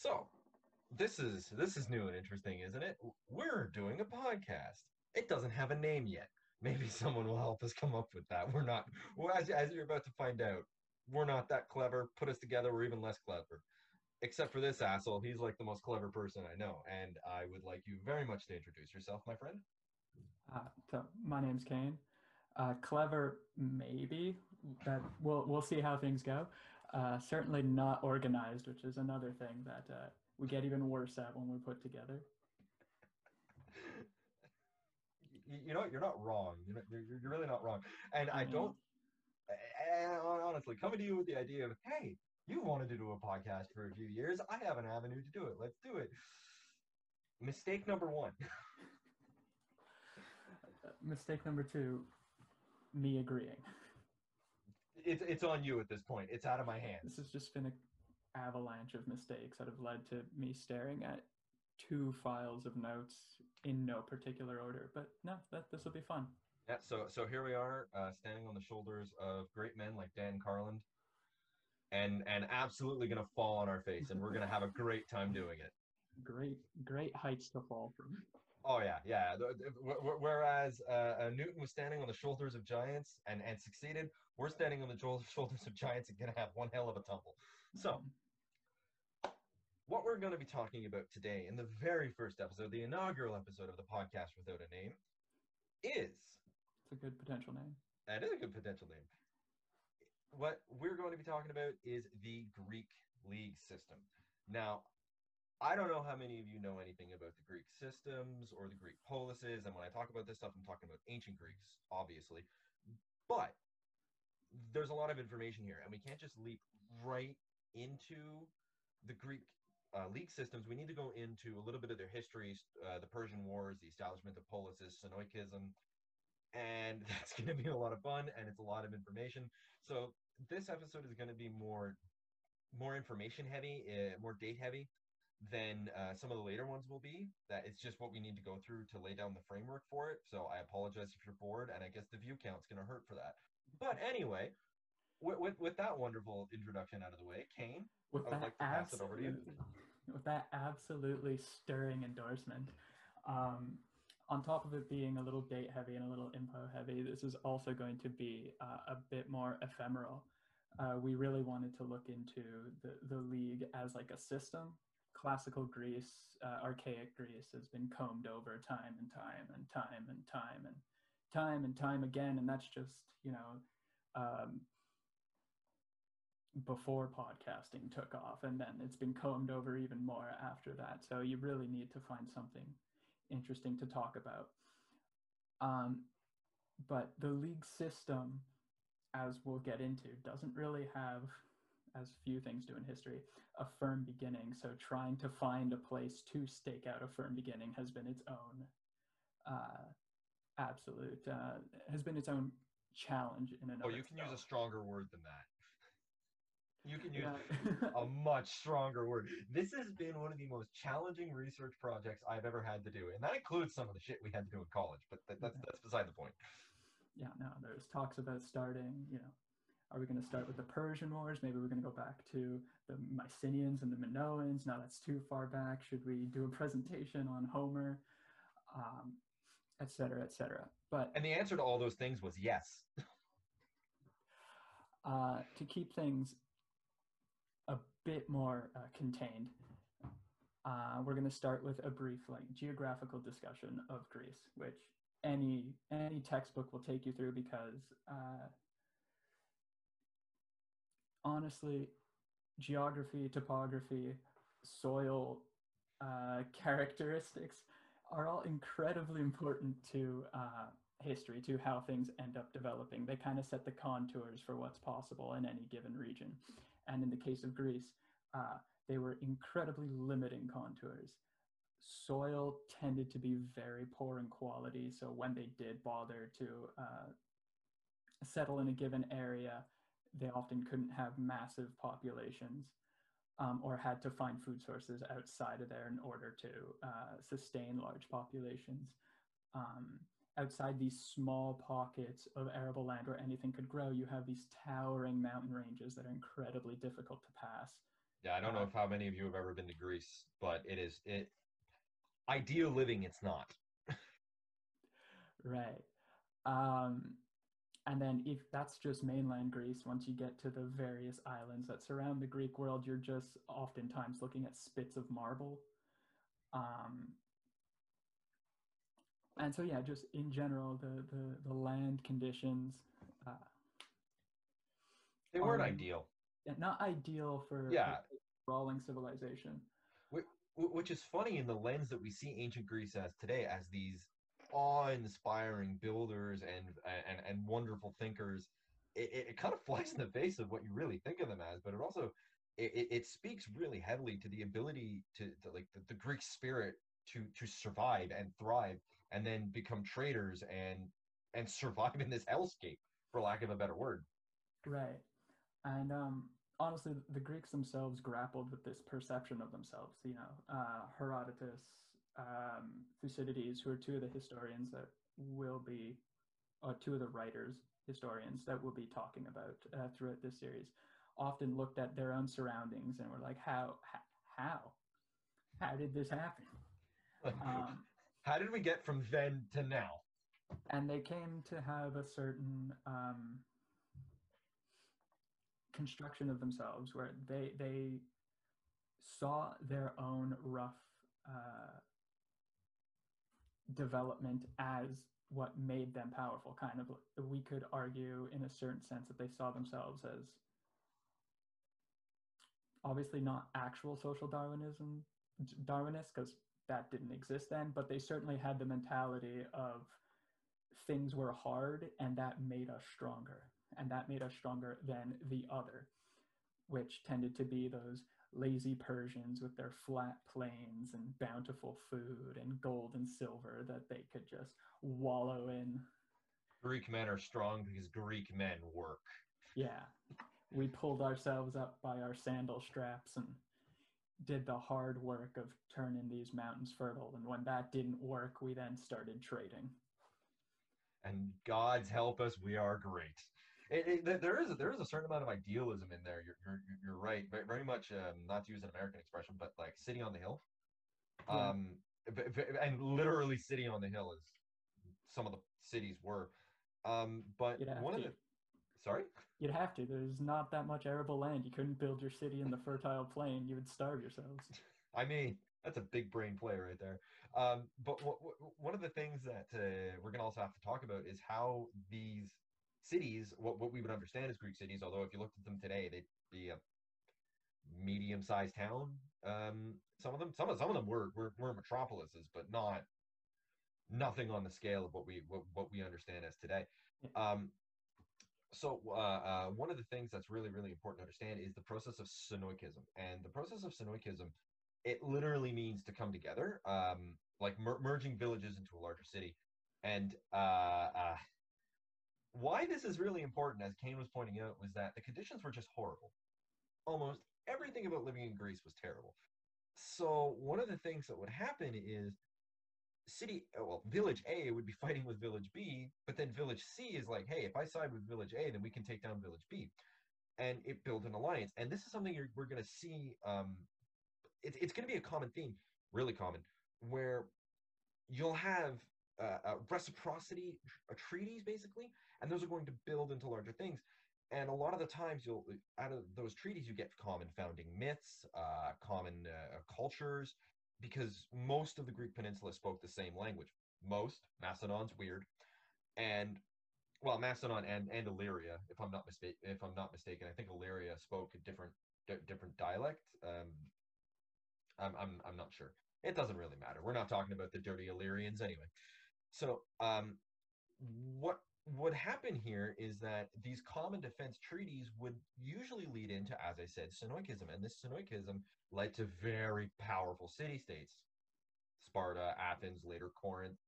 So, this is this is new and interesting, isn't it? We're doing a podcast. It doesn't have a name yet. Maybe someone will help us come up with that. We're not. Well, as, as you're about to find out, we're not that clever. Put us together, we're even less clever. Except for this asshole, he's like the most clever person I know, and I would like you very much to introduce yourself, my friend. Uh, so my name's Kane. Uh, clever, maybe. That we'll we'll see how things go. Uh, certainly not organized, which is another thing that uh, we get even worse at when we put together. You, you know? You're not wrong. You're, not, you're, you're really not wrong. And I Mhm. don't. And honestly, coming to you with the idea of, hey, you wanted to do a podcast for a few years. I have an avenue to do it. Let's do it. Mistake number one. Uh, Mistake number two, me agreeing. It's it's on you at this point. It's out of my hands. This has just been an avalanche of mistakes that have led to me staring at two files of notes in no particular order. But no, that this will be fun. Yeah, so so here we are, uh, standing on the shoulders of great men like Dan Carlin, and and absolutely gonna fall on our face, and we're gonna have a great time doing it. Great, great heights to fall from. Oh yeah, yeah. The- the- wh- wh- Whereas uh, uh, Newton was standing on the shoulders of giants and and succeeded, we're standing on the shoulders of giants and gonna have one hell of a tumble. So what we're going to be talking about today in the very first episode, the inaugural episode of the podcast without a name, is it's a good potential name. That is a good potential name. What we're going to be talking about is the Greek league system. Now, I don't know how many of you know anything about the Greek systems or the Greek polises. And when I talk about this stuff, I'm talking about ancient Greeks, obviously. But there's a lot of information here, and we can't just leap right into the Greek uh, league systems. We need to go into a little bit of their histories, uh, the Persian Wars, the establishment of polises, Synoikism, and that's going to be a lot of fun and it's a lot of information so this episode is going to be more more information heavy uh, more date heavy than uh, some of the later ones will be that it's just what we need to go through to lay down the framework for it so i apologize if you're bored and i guess the view count's going to hurt for that but anyway with, with, with that wonderful introduction out of the way kane With I would that like to pass it over to you. with that absolutely stirring endorsement. Um, on top of it being a little date heavy and a little info heavy, this is also going to be uh, a bit more ephemeral. Uh, we really wanted to look into the, the league as like a system. Classical Greece, uh, archaic Greece has been combed over time and time and time and time and time and time again. And that's just, you know, um, before podcasting took off. And then it's been combed over even more after that. So you really need to find something interesting to talk about. Um, but the league system as we'll get into doesn't really have as few things do in history a firm beginning so trying to find a place to stake out a firm beginning has been its own uh, absolute uh, has been its own challenge in and oh you can use a stronger word than that you can use Yeah. a much stronger word. This has been one of the most challenging research projects I've ever had to do, and that includes some of the shit we had to do in college. But that, that's Yeah. that's beside the point. yeah, no, there's talks about starting, you know, are we going to start with the Persian Wars? Maybe we're going to go back to the Mycenaeans and the Minoans. Now that's too far back. Should we do a presentation on Homer, um, et cetera, et cetera? But And the answer to all those things was yes. uh, to keep things a bit more uh, contained, uh, we're going to start with a brief, like, geographical discussion of Greece, which any any textbook will take you through because uh, honestly, geography, topography, soil uh, characteristics are all incredibly important to uh, history, to how things end up developing. They kind of set the contours for what's possible in any given region. And in the case of Greece, uh, they were incredibly limiting contours. Soil tended to be very poor in quality, so when they did bother to uh, settle in a given area, they often couldn't have massive populations um, or had to find food sources outside of there in order to uh, sustain large populations. Um, outside these small pockets of arable land where anything could grow, you have these towering mountain ranges that are incredibly difficult to pass Yeah, I don't know Uh, if how many of you have ever been to Greece, but it is it ideal living. It's not. Right. Um, and then if that's just mainland Greece, once you get to the various islands that surround the Greek world, you're just oftentimes looking at spits of marble. Um, and so yeah, just in general, the the, the land conditions, uh, They weren't Um, ideal. yeah, not ideal for Yeah. sprawling civilization. Which is funny in the lens that we see ancient Greece as today, as these awe-inspiring builders and and and wonderful thinkers. It, it, kind of flies in the face of what you really think of them as, but it also it, it, speaks really heavily to the ability to, to like the, the Greek spirit to to survive and thrive, and then become traders and and survive in this hellscape, for lack of a better word. Right. And um, honestly, the Greeks themselves grappled with this perception of themselves. You know, uh, Herodotus, um, Thucydides, who are two of the historians that will be, uh, two of the writers, historians that we'll be talking about uh, throughout this series, often looked at their own surroundings and were like, how, how, how did this happen? Um, How did we get from then to now? and they came to have a certain um, construction of themselves where they they saw their own rough uh, development as what made them powerful. Kind of, we could argue in a certain sense that they saw themselves as obviously not actual social Darwinism, darwinists because that didn't exist then, but they certainly had the mentality of things were hard and that made us stronger and that made us stronger than the other which tended to be those lazy persians with their flat plains and bountiful food and gold and silver that they could just wallow in Greek men are strong because Greek men work. yeah we pulled ourselves up by our sandal straps and did the hard work of turning these mountains fertile and when that didn't work we then started trading and God's help us, we are great. It, it, there is a, there is a certain amount of idealism in there. You're you're, you're right. Ve- Very much, um, not to use an American expression, but like sitting on the hill. Yeah. Um, and literally sitting on the hill is some of the cities were. Um, but one of the sorry, You'd have to. There's not that much arable land. You couldn't build your city in the fertile plain. You would starve yourselves. I mean, that's a big brain play right there. Um, but w- w- one of the things that uh, we're going to also have to talk about is how these cities, what, what we would understand as Greek cities, although if you looked at them today, they'd be a medium-sized town. Um, some of them, some of some of them were, were were metropolises, but not nothing on the scale of what we what, what we understand as today. Um, so uh, uh, one of the things that's really really important to understand is the process of Synoikism, and the process of Synoikism, it literally means to come together, um, like mer- merging villages into a larger city, and uh, uh, why this is really important, as Kane was pointing out, was that the conditions were just horrible. Almost everything about living in Greece was terrible. So one of the things that would happen is city well village a would be fighting with village b but then village c is like hey if i side with village a then we can take down village b and it built an alliance and this is something we're going to see um it, it's going to be a common theme really common where you'll have uh, uh, reciprocity uh, treaties basically and those are going to build into larger things and a lot of the times you'll out of those treaties you get common founding myths uh, common cultures because most of the Greek peninsula spoke the same language. Most Macedon's weird, and well, Macedon and, and Illyria, if I'm not if I'm not mistaken, I think Illyria spoke a different d- different dialect. Um, I'm, I'm I'm not sure. It doesn't really matter. We're not talking about the dirty Illyrians anyway. So, um, what would happen here is that these common defense treaties would usually lead into, as I said, Synoikism, and this Synoikism led to very powerful city states Sparta, Athens, later Corinth,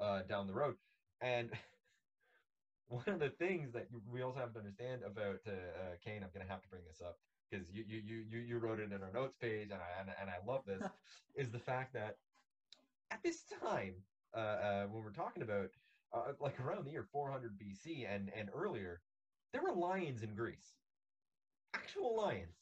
uh, down the road. And one of the things that we also have to understand about uh, uh, Kane, I'm going to have to bring this up because you, you, you, you, you wrote it in our notes page, and I, and, and I love this, is the fact that at this time, uh, uh, when we're talking about uh, like around the year 400 BC and, and earlier, there were lions in Greece, actual lions.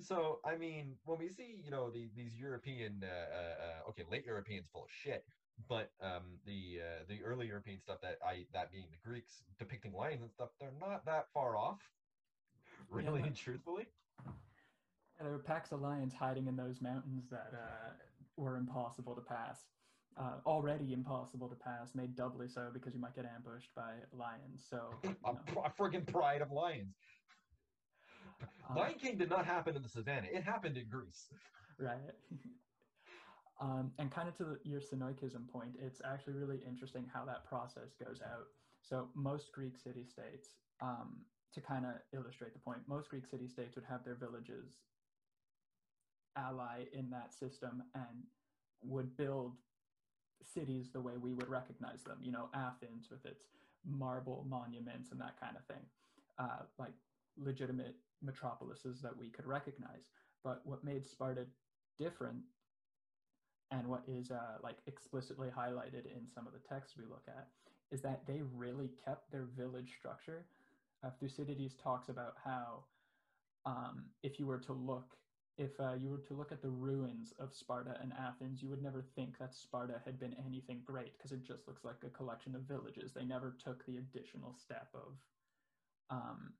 so I mean, when we see you know the, these European, uh, uh, okay, late Europeans full of shit, but um, the uh, the early European stuff that I that being the Greeks depicting lions and stuff, they're not that far off, really Yeah. and truthfully. And there were packs of lions hiding in those mountains that uh, were impossible to pass. Uh, already impossible to pass, made doubly so because you might get ambushed by lions. So, you A, know, pr- a friggin' pride of lions. uh, Lion King did not happen in the savannah; it happened in Greece. right? um, and kind of to the, your Synoikism point, it's actually really interesting how that process goes out. So most Greek city-states, um, to kind of illustrate the point, most Greek city-states would have their villages ally in that system and would build cities the way we would recognize them. You know, Athens with its marble monuments and that kind of thing, uh, like legitimate metropolises that we could recognize. But what made Sparta different and what is uh, like explicitly highlighted in some of the texts we look at is that they really kept their village structure. Uh, Thucydides talks about how um, if you were to look, if uh, you were to look at the ruins of Sparta and Athens, you would never think that Sparta had been anything great because it just looks like a collection of villages. They never took the additional step of, um,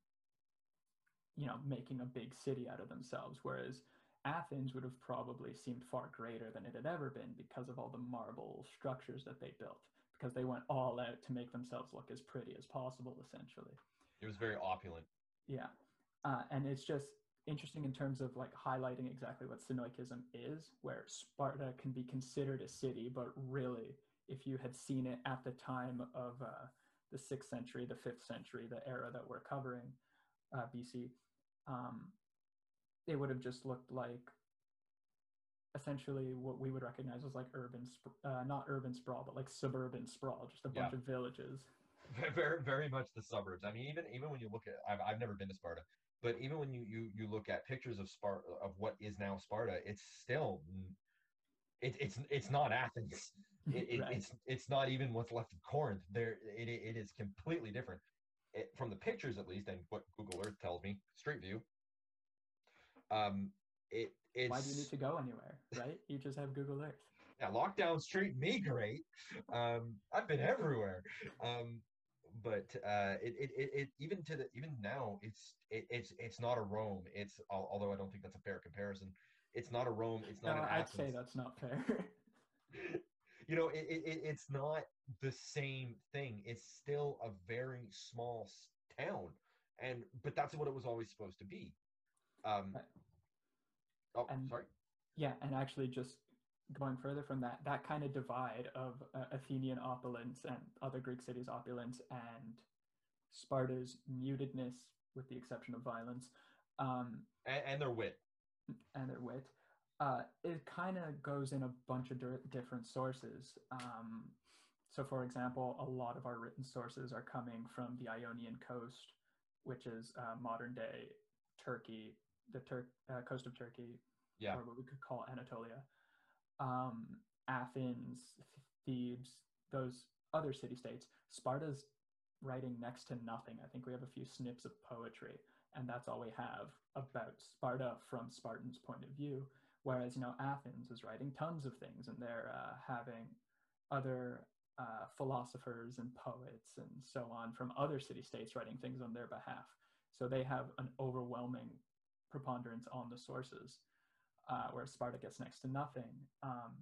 you know, making a big city out of themselves. Whereas Athens would have probably seemed far greater than it had ever been because of all the marble structures that they built, because they went all out to make themselves look as pretty as possible, essentially. It was very opulent. Yeah. Uh, and it's just interesting in terms of like highlighting exactly what Synoikism is, where Sparta can be considered a city, but really, if you had seen it at the time of uh, the sixth century, the fifth century, the era that we're covering, uh, BC, um, it would have just looked like essentially what we would recognize as like urban, uh, not urban sprawl, but like suburban sprawl, just a bunch Yeah. of villages. very very much the suburbs i mean even even when you look at i've, I've never been to sparta but even when you you you look at pictures of sparta of what is now sparta it's still it, it's it's not athens it, it, Right. it's it's not even what's left of corinth there it, it is completely different it, from the pictures at least and what google earth tells me street view um it it's Why do you need to go anywhere, right? You just have Google Earth. yeah, lockdowns treat me great. Um, I've been everywhere. Um, but uh, it, it, it, it even to the even now it's it, it's it's not a Rome. It's although I don't think that's a fair comparison. It's not a Rome. It's No, not an I'd say that's not fair. You know, it, it, it- it's not the same thing. It's still a very small town, and but that's what it was always supposed to be. Um, oh, And- sorry. yeah, and actually, just going further from that, that kind of divide of uh, Athenian opulence and other Greek cities' opulence and Sparta's mutedness, with the exception of violence, um, And, and their wit. and their wit, uh, it kind of goes in a bunch of dir- different sources. Um, so, for example, a lot of our written sources are coming from the Ionian coast, which is uh, modern day Turkey, the Tur- uh, coast of Turkey, Yeah. or what we could call Anatolia. Um, Athens, Thebes, those other city states. Sparta's writing next to nothing. I think we have a few snips of poetry, and that's all we have about Sparta from Spartan's point of view. Whereas, you know, Athens is writing tons of things, and they're uh, having other uh, philosophers and poets and so on from other city states writing things on their behalf. So they have an overwhelming preponderance on the sources, uh, where Sparta gets next to nothing. Um,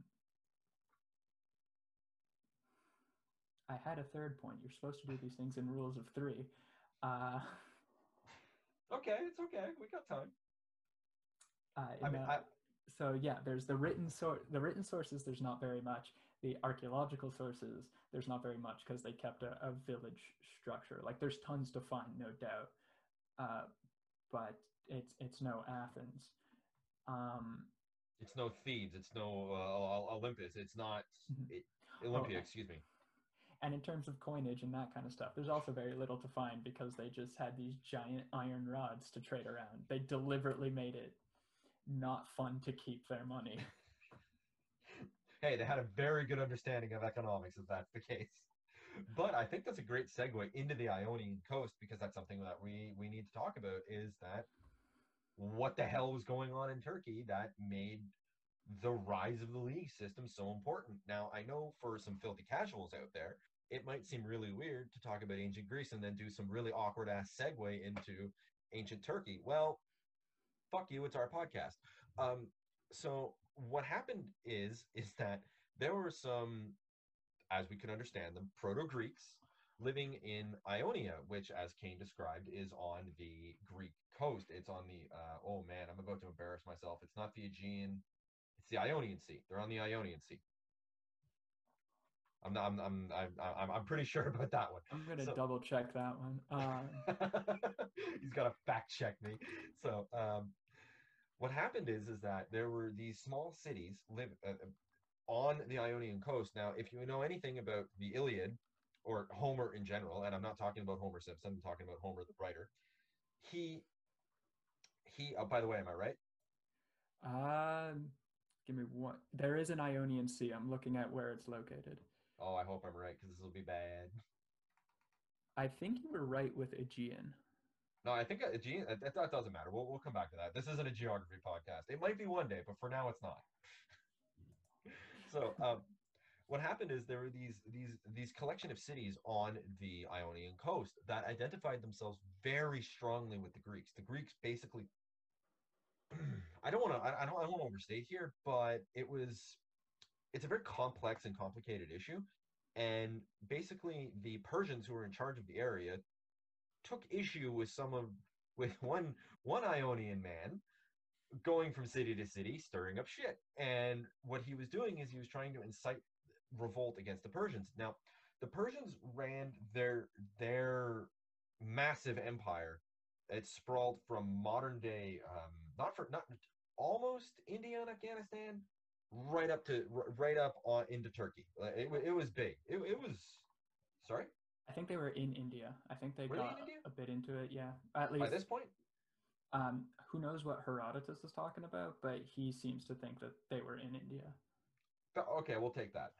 I had a third point. You're supposed to do these things in rules of three. Uh, Okay, it's okay. We got time. uh, I mean, I, so yeah, there's the written source. The written sources, there's not very much. The archaeological sources, there's not very much because they kept a, a village structure. Like there's tons to find, no doubt, uh, but it's it's no Athens. Um, it's no Thebes. It's no uh, Olympus. It's not Mhm. it, Olympia. Oh, excuse me. and in terms of coinage and that kind of stuff, there's also very little to find because they just had these giant iron rods to trade around. They deliberately made it not fun to keep their money. Hey, they had a very good understanding of economics, if that's the case. But I think that's a great segue into the Ionian coast because that's something that we we need to talk about. Is that what the hell was going on in Turkey that made the rise of the league system so important. Now, I know for some filthy casuals out there, it might seem really weird to talk about ancient Greece and then do some really awkward ass segue into ancient Turkey. Well, fuck you, it's our podcast. Um, so what happened is is that there were some, as we can understand them, Proto Greeks living in Ionia, which, as Kane described, is on the Greek coast. It's on the uh, oh man, I'm about to embarrass myself. It's not the Aegean, it's the Ionian Sea. They're on the Ionian Sea. I'm not, I'm, I'm, I'm, I'm, I'm pretty sure about that one. I'm gonna so, double check that one. Um... He's got to fact check me. So, um, what happened is, is that there were these small cities live uh, on the Ionian coast. Now, if you know anything about the Iliad or Homer in general, and I'm not talking about Homer Simpson, I'm talking about Homer the writer. He, he. Oh, by the way, am I right? Um, give me one. There is an Ionian Sea. I'm looking at where it's located. Oh, I hope I'm right because this will be bad. I think you were right with Aegean. No, I think Aegean. That, that doesn't matter. We'll, we'll come back to that. This isn't a geography podcast. It might be one day, but for now, it's not. so, um, what happened is there were these these these collection of cities on the Ionian coast that identified themselves very strongly with the Greeks. The Greeks basically. I don't want to. I, don't. I don't want to overstate here, but it was it's a very complex and complicated issue. And basically, the Persians who were in charge of the area took issue with some of with one one Ionian man going from city to city, stirring up shit. And what he was doing is he was trying to incite revolt against the Persians. Now, the Persians ran their their massive empire. It sprawled from modern day, um, not for not almost India and Afghanistan, right up to right up on into Turkey. It, it was big. It, it was sorry. I think they were in India. I think they were got a bit into it. Yeah, at least by this point. Um, who knows what Herodotus is talking about, but he seems to think that they were in India. But, okay, we'll take that.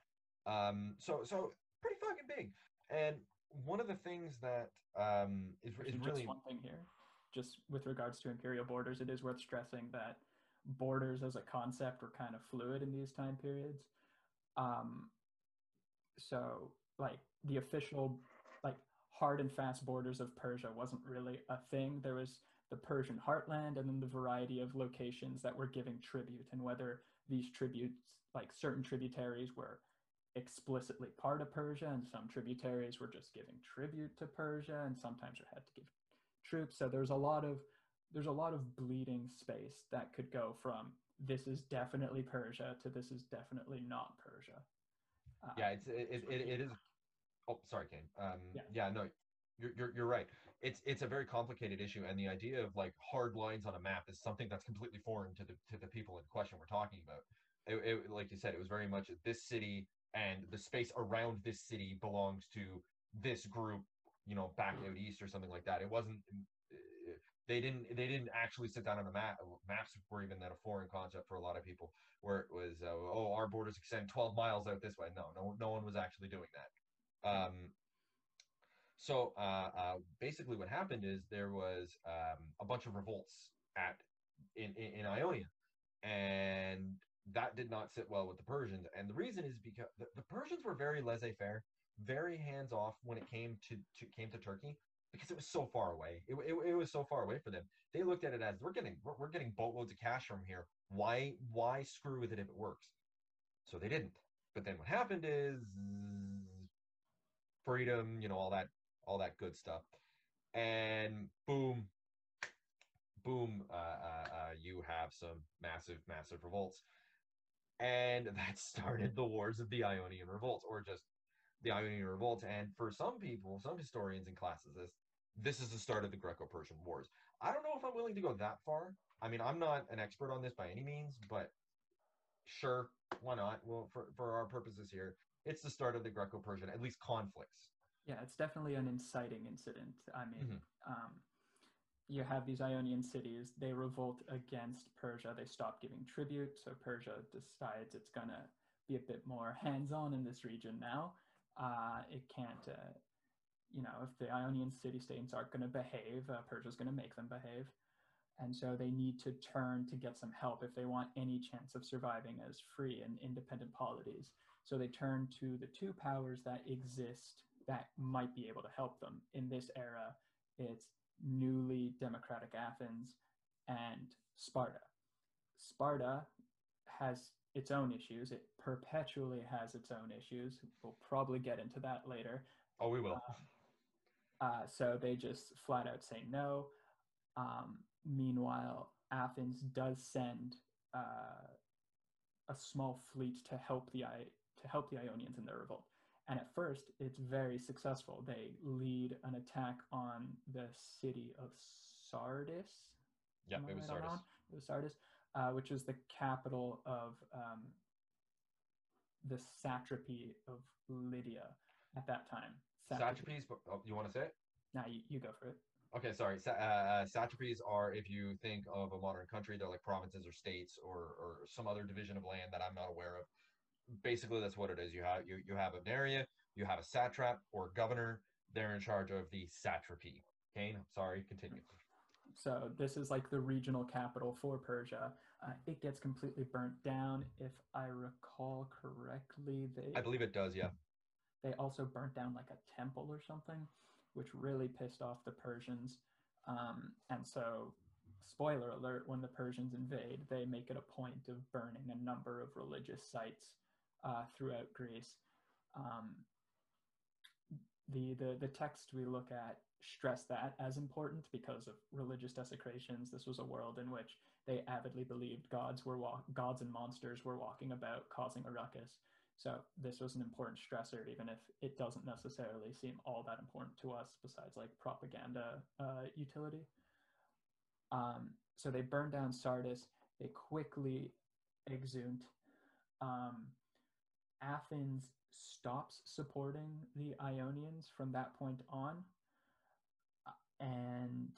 Um, so so pretty fucking big. And one of the things that um, is, is really just one thing here, just with regards to imperial borders, it is worth stressing that borders as a concept were kind of fluid in these time periods. Um, so like the official like hard and fast borders of Persia wasn't really a thing. There was the Persian heartland and then the variety of locations that were giving tribute and whether these tributes like certain tributaries were explicitly part of Persia and some tributaries were just giving tribute to Persia and sometimes they had to give troops. So there's a lot of there's a lot of bleeding space that could go from this is definitely Persia to this is definitely not Persia. Uh, yeah, it's it, it, it is. Oh, sorry, Kane. Um, yeah. yeah, no, you're, you're you're right. It's it's a very complicated issue, and the idea of like hard lines on a map is something that's completely foreign to the to the people in question we're talking about. It, it, like you said, it was very much this city and the space around this city belongs to this group, you know, back out east or something like that. It wasn't they didn't they didn't actually sit down on a map. Maps were even that a foreign concept for a lot of people, where it was uh, oh our borders extend 12 miles out this way. No, no, no one was actually doing that. Um, so uh, uh, basically, what happened is there was um, a bunch of revolts at in, in, in Ionia, and that did not sit well with the Persians. And the reason is because the, the Persians were very laissez-faire, very hands-off when it came to, to came to Turkey because it was so far away. It, it, it, was so far away for them. They looked at it as we're getting we're, we're getting boatloads of cash from here. Why why screw with it if it works? So they didn't. But then what happened is freedom, you know, all that all that good stuff, and boom, boom, uh, uh, uh, you have some massive massive revolts, and that started the wars of the Ionian revolts, or just the Ionian Revolt, and for some people, some historians and classicists, this is the start of the Greco-Persian Wars. I don't know if I'm willing to go that far. I mean, I'm not an expert on this by any means, but sure, why not? Well, for, for our purposes here, it's the start of the Greco-Persian, at least conflicts. Yeah, it's definitely an inciting incident. I mean, mm-hmm. um, you have these Ionian cities, they revolt against Persia, they stop giving tribute, so Persia decides it's going to be a bit more hands-on in this region now uh, it can't, uh, you know, if the Ionian city states aren't going to behave, uh, Persia's going to make them behave. And so they need to turn to get some help if they want any chance of surviving as free and independent polities. So they turn to the two powers that exist that might be able to help them. In this era, it's newly democratic Athens and Sparta. Sparta has its own issues. It perpetually has its own issues. We'll probably get into that later. Oh, we will. Uh, uh, so they just flat out say no. Um, meanwhile, Athens does send uh, a small fleet to help the to help the Ionians in their revolt. And at first, it's very successful. They lead an attack on the city of Sardis. Yeah, it was Sardis. It was Sardis, uh, which was the capital of um, the satrapy of Lydia at that time. Satrapies, oh, you want to say it? Now you, you go for it. Okay, sorry. Sa- uh, satrapies are, if you think of a modern country, they're like provinces or states or, or some other division of land that I'm not aware of. Basically, that's what it is. You have you, you have an area, you have a satrap or governor. They're in charge of the satrapy. Kane, sorry, continue. So this is like the regional capital for Persia. Uh, it gets completely burnt down, if I recall correctly. They I believe it does. Yeah. They also burnt down like a temple or something, which really pissed off the Persians. Um, and so, spoiler alert: when the Persians invade, they make it a point of burning a number of religious sites uh, throughout Greece. Um, the, the the text we look at stress that as important because of religious desecrations. This was a world in which they avidly believed gods were gods and monsters were walking about causing a ruckus. So this was an important stressor, even if it doesn't necessarily seem all that important to us, besides like propaganda uh, utility. Um, so they burned down Sardis. They quickly exhumed. Um, Athens stops supporting the Ionians from that point on and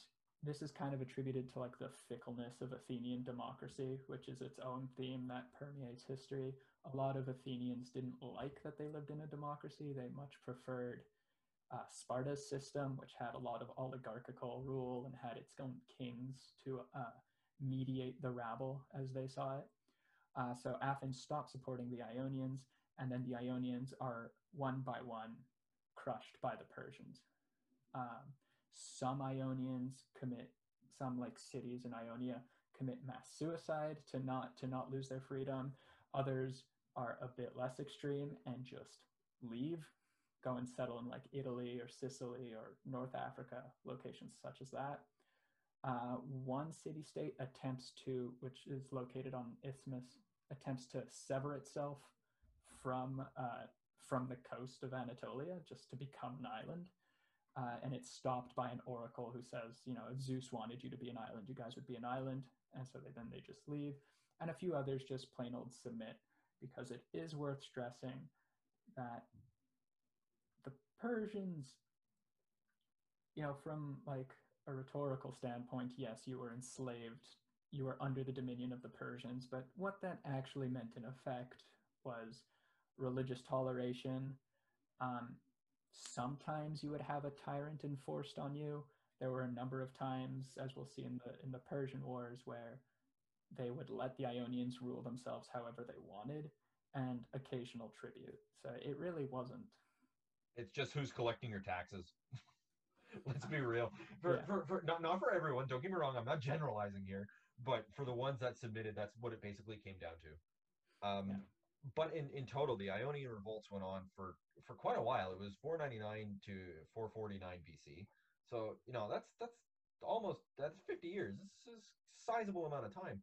this is kind of attributed to like the fickleness of Athenian democracy, which is its own theme that permeates history. A lot of Athenians didn't like that they lived in a democracy. They much preferred uh, Sparta's system, which had a lot of oligarchical rule and had its own kings to uh, mediate the rabble as they saw it. Uh, so Athens stopped supporting the Ionians, and then the Ionians are one by one crushed by the Persians. Um, some Ionians commit some like cities in Ionia commit mass suicide to not to not lose their freedom. Others are a bit less extreme and just leave, go and settle in like Italy or Sicily or North Africa, locations such as that. Uh, one city state attempts to, which is located on Isthmus, attempts to sever itself from uh, from the coast of Anatolia just to become an island uh, and it's stopped by an oracle who says, you know, if Zeus wanted you to be an island, you guys would be an island. And so they, then they just leave. And a few others just plain old submit because it is worth stressing that the Persians, you know, from like a rhetorical standpoint, yes, you were enslaved, you were under the dominion of the Persians, but what that actually meant in effect was religious toleration, um, sometimes you would have a tyrant enforced on you. There were a number of times, as we'll see in the in the Persian Wars, where they would let the Ionians rule themselves however they wanted, and occasional tribute. So it really wasn't. It's just who's collecting your taxes. Let's be real. For, yeah. for, for not, not for everyone. Don't get me wrong. I'm not generalizing here, but for the ones that submitted, that's what it basically came down to. Um, yeah but in, in total, the Ionian revolts went on for, for quite a while. It was 499 to 449 BC. So you know that's that's almost that's 50 years. This is a sizable amount of time.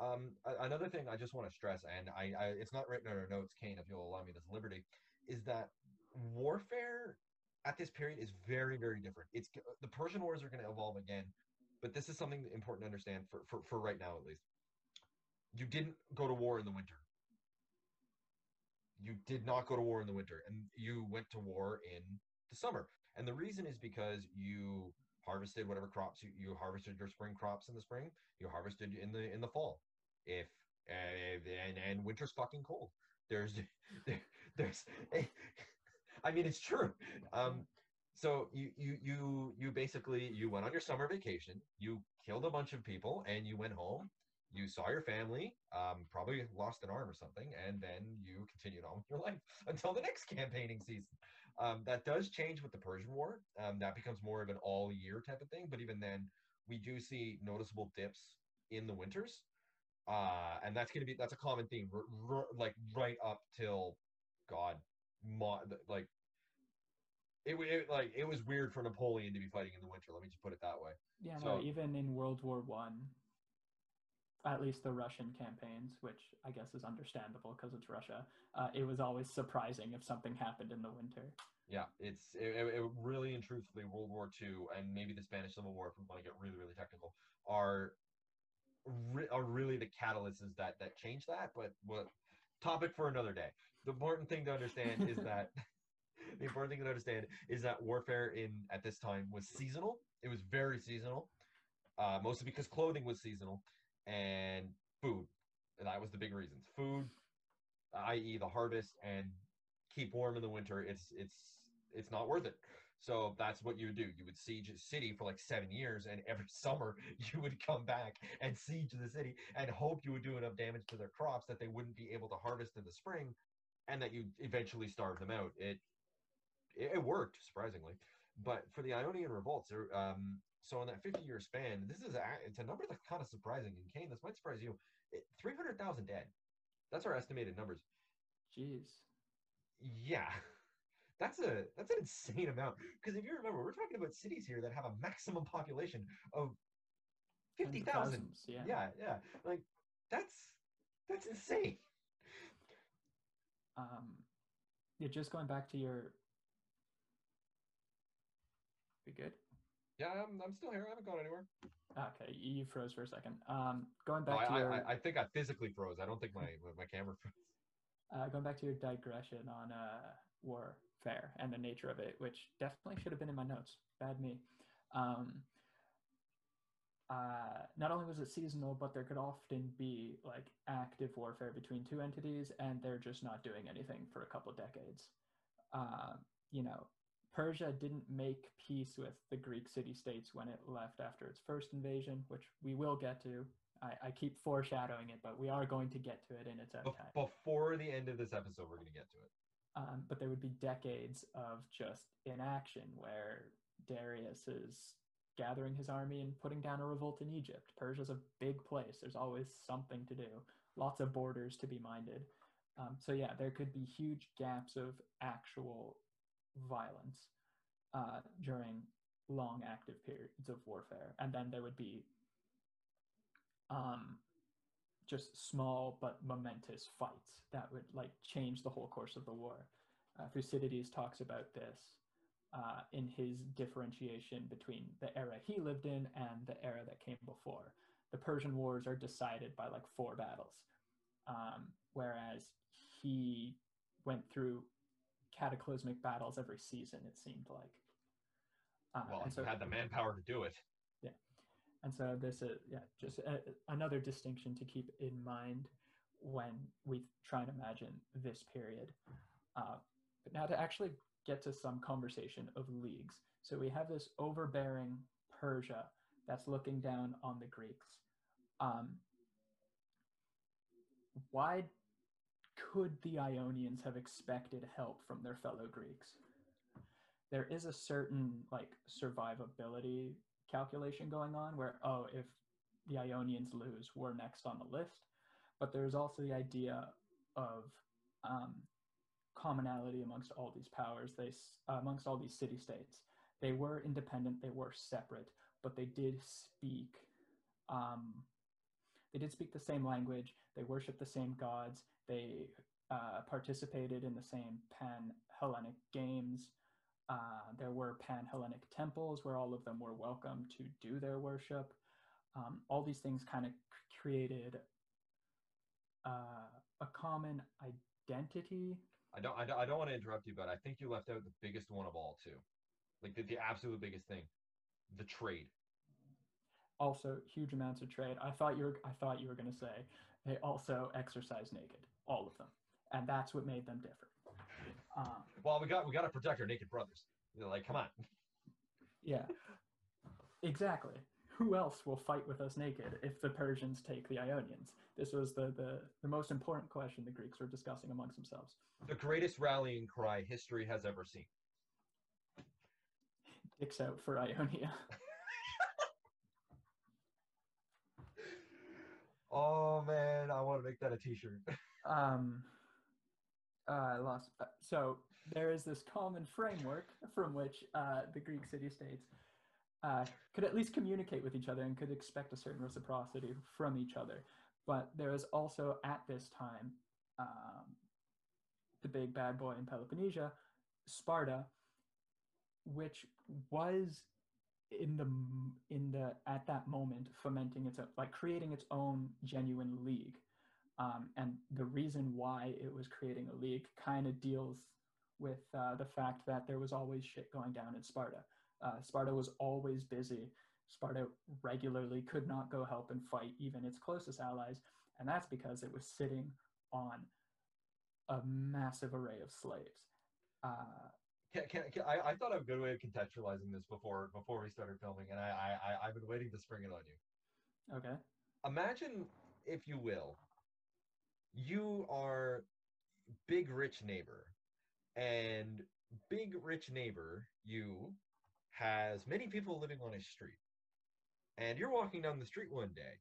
Um, another thing I just want to stress, and I, I it's not written in our notes, Kane, if you'll allow me this liberty, is that warfare at this period is very very different. It's the Persian Wars are going to evolve again, but this is something important to understand for, for for right now at least. You didn't go to war in the winter you did not go to war in the winter and you went to war in the summer. And the reason is because you harvested whatever crops you, you harvested your spring crops in the spring, you harvested in the in the fall. If uh, and and winter's fucking cold. There's there, there's I mean it's true. Um so you you you you basically you went on your summer vacation you killed a bunch of people and you went home you saw your family um, probably lost an arm or something and then you continued on with your life until the next campaigning season um, that does change with the persian war um, that becomes more of an all year type of thing but even then we do see noticeable dips in the winters uh, and that's going to be that's a common theme r- r- like right up till god mo- like it, it like it was weird for Napoleon to be fighting in the winter. Let me just put it that way. Yeah, So- no, even in World War One, at least the Russian campaigns, which I guess is understandable because it's Russia, uh, it was always surprising if something happened in the winter. Yeah, it's it, it, really and truthfully World War II and maybe the Spanish Civil War, if we want to get really really technical, are re- are really the catalysts that that change that. But what topic for another day. The important thing to understand is that the important thing to understand is that warfare in at this time was seasonal. It was very seasonal, uh, mostly because clothing was seasonal and food. And that was the big reasons. Food, i.e., the harvest, and keep warm in the winter. It's it's it's not worth it. So that's what you would do. You would siege a city for like seven years, and every summer you would come back and siege the city and hope you would do enough damage to their crops that they wouldn't be able to harvest in the spring, and that you eventually starve them out. It it, worked surprisingly, but for the Ionian revolts, um, so in that fifty-year span, this is a, it's a number that's kind of surprising. And Kane, this might surprise you. Three hundred thousand dead. That's our estimated numbers. Jeez. Yeah. That's a that's an insane amount. Because if you remember, we're talking about cities here that have a maximum population of fifty thousand. Yeah. Yeah, yeah. Like that's that's insane. Um, you're just going back to your. We good? Yeah, I'm, I'm still here. I haven't gone anywhere. Okay, you froze for a second. Um, going No, back I, to your. I, I think I physically froze. I don't think my my camera froze. uh, going back to your digression on uh, warfare and the nature of it, which definitely should have been in my notes. Bad me. Um, uh, not only was it seasonal, but there could often be like active warfare between two entities, and they're just not doing anything for a couple decades. Uh, you know, Persia didn't make peace with the Greek city states when it left after its first invasion, which we will get to. I, I keep foreshadowing it, but we are going to get to it in its own Bef- time. Before the end of this episode, we're gonna get to it. Um, but there would be decades of just inaction where Darius is gathering his army and putting down a revolt in Egypt. Persia's a big place. There's always something to do, lots of borders to be minded. Um, so, yeah, there could be huge gaps of actual violence uh, during long active periods of warfare. And then there would be um, just small but momentous fights that would like change the whole course of the war. Uh, Thucydides talks about this uh, in his differentiation between the era he lived in and the era that came before. The Persian wars are decided by like four battles, um, whereas he went through cataclysmic battles every season. It seemed like. Uh, Well, and you had the manpower to do it. Yeah, and so this is yeah, just a, another distinction to keep in mind when we try and imagine this period. Uh, but now to actually get to some conversation of leagues. So we have this overbearing Persia that's looking down on the Greeks. Um, why could the Ionians have expected help from their fellow Greeks? There is a certain like survivability calculation going on where oh if the ionians lose we're next on the list. But there's also the idea of um, commonality amongst all these powers. They uh, amongst all these city states they were independent they were separate but they did speak um, they did speak the same language they worshiped the same gods they uh, participated in the same pan hellenic games uh, there were pan Hellenic temples where all of them were welcome to do their worship. Um, all these things kind of created uh, a common identity. I don't, I don't, I don't want to interrupt you, but I think you left out the biggest one of all too, like the, the absolute biggest thing, the trade. Also, huge amounts of trade. I thought you were. I thought you were going to say they also exercise naked, all of them, and that's what made them different. Um, Well, we got we got to protect our naked brothers. You're like, come on. Yeah, exactly. Who else will fight with us naked if the Persians take the Ionians? This was the, the, the most important question the Greeks were discussing amongst themselves. The greatest rallying cry history has ever seen. Dicks out for Ionia. Oh man, I want to make that a T-shirt. um, uh, I lost. uh, So there is this common framework from which uh, the Greek city-states uh, could at least communicate with each other and could expect a certain reciprocity from each other. But there is also at this time um, the big bad boy in Peloponnesia, Sparta, which was in the in the at that moment fomenting its like creating its own genuine league um, and the reason why it was creating a league kind of deals with uh, the fact that there was always shit going down in Sparta. Uh, Sparta was always busy. Sparta regularly could not go help and fight even its closest allies, and that's because it was sitting on a massive array of slaves. Uh, Can, can, can, I, I thought of a good way of contextualizing this before before we started filming, and I, I I've been waiting to spring it on you. okay. Imagine, if you will, you are big rich neighbor, and big rich neighbor you has many people living on his street, and you're walking down the street one day,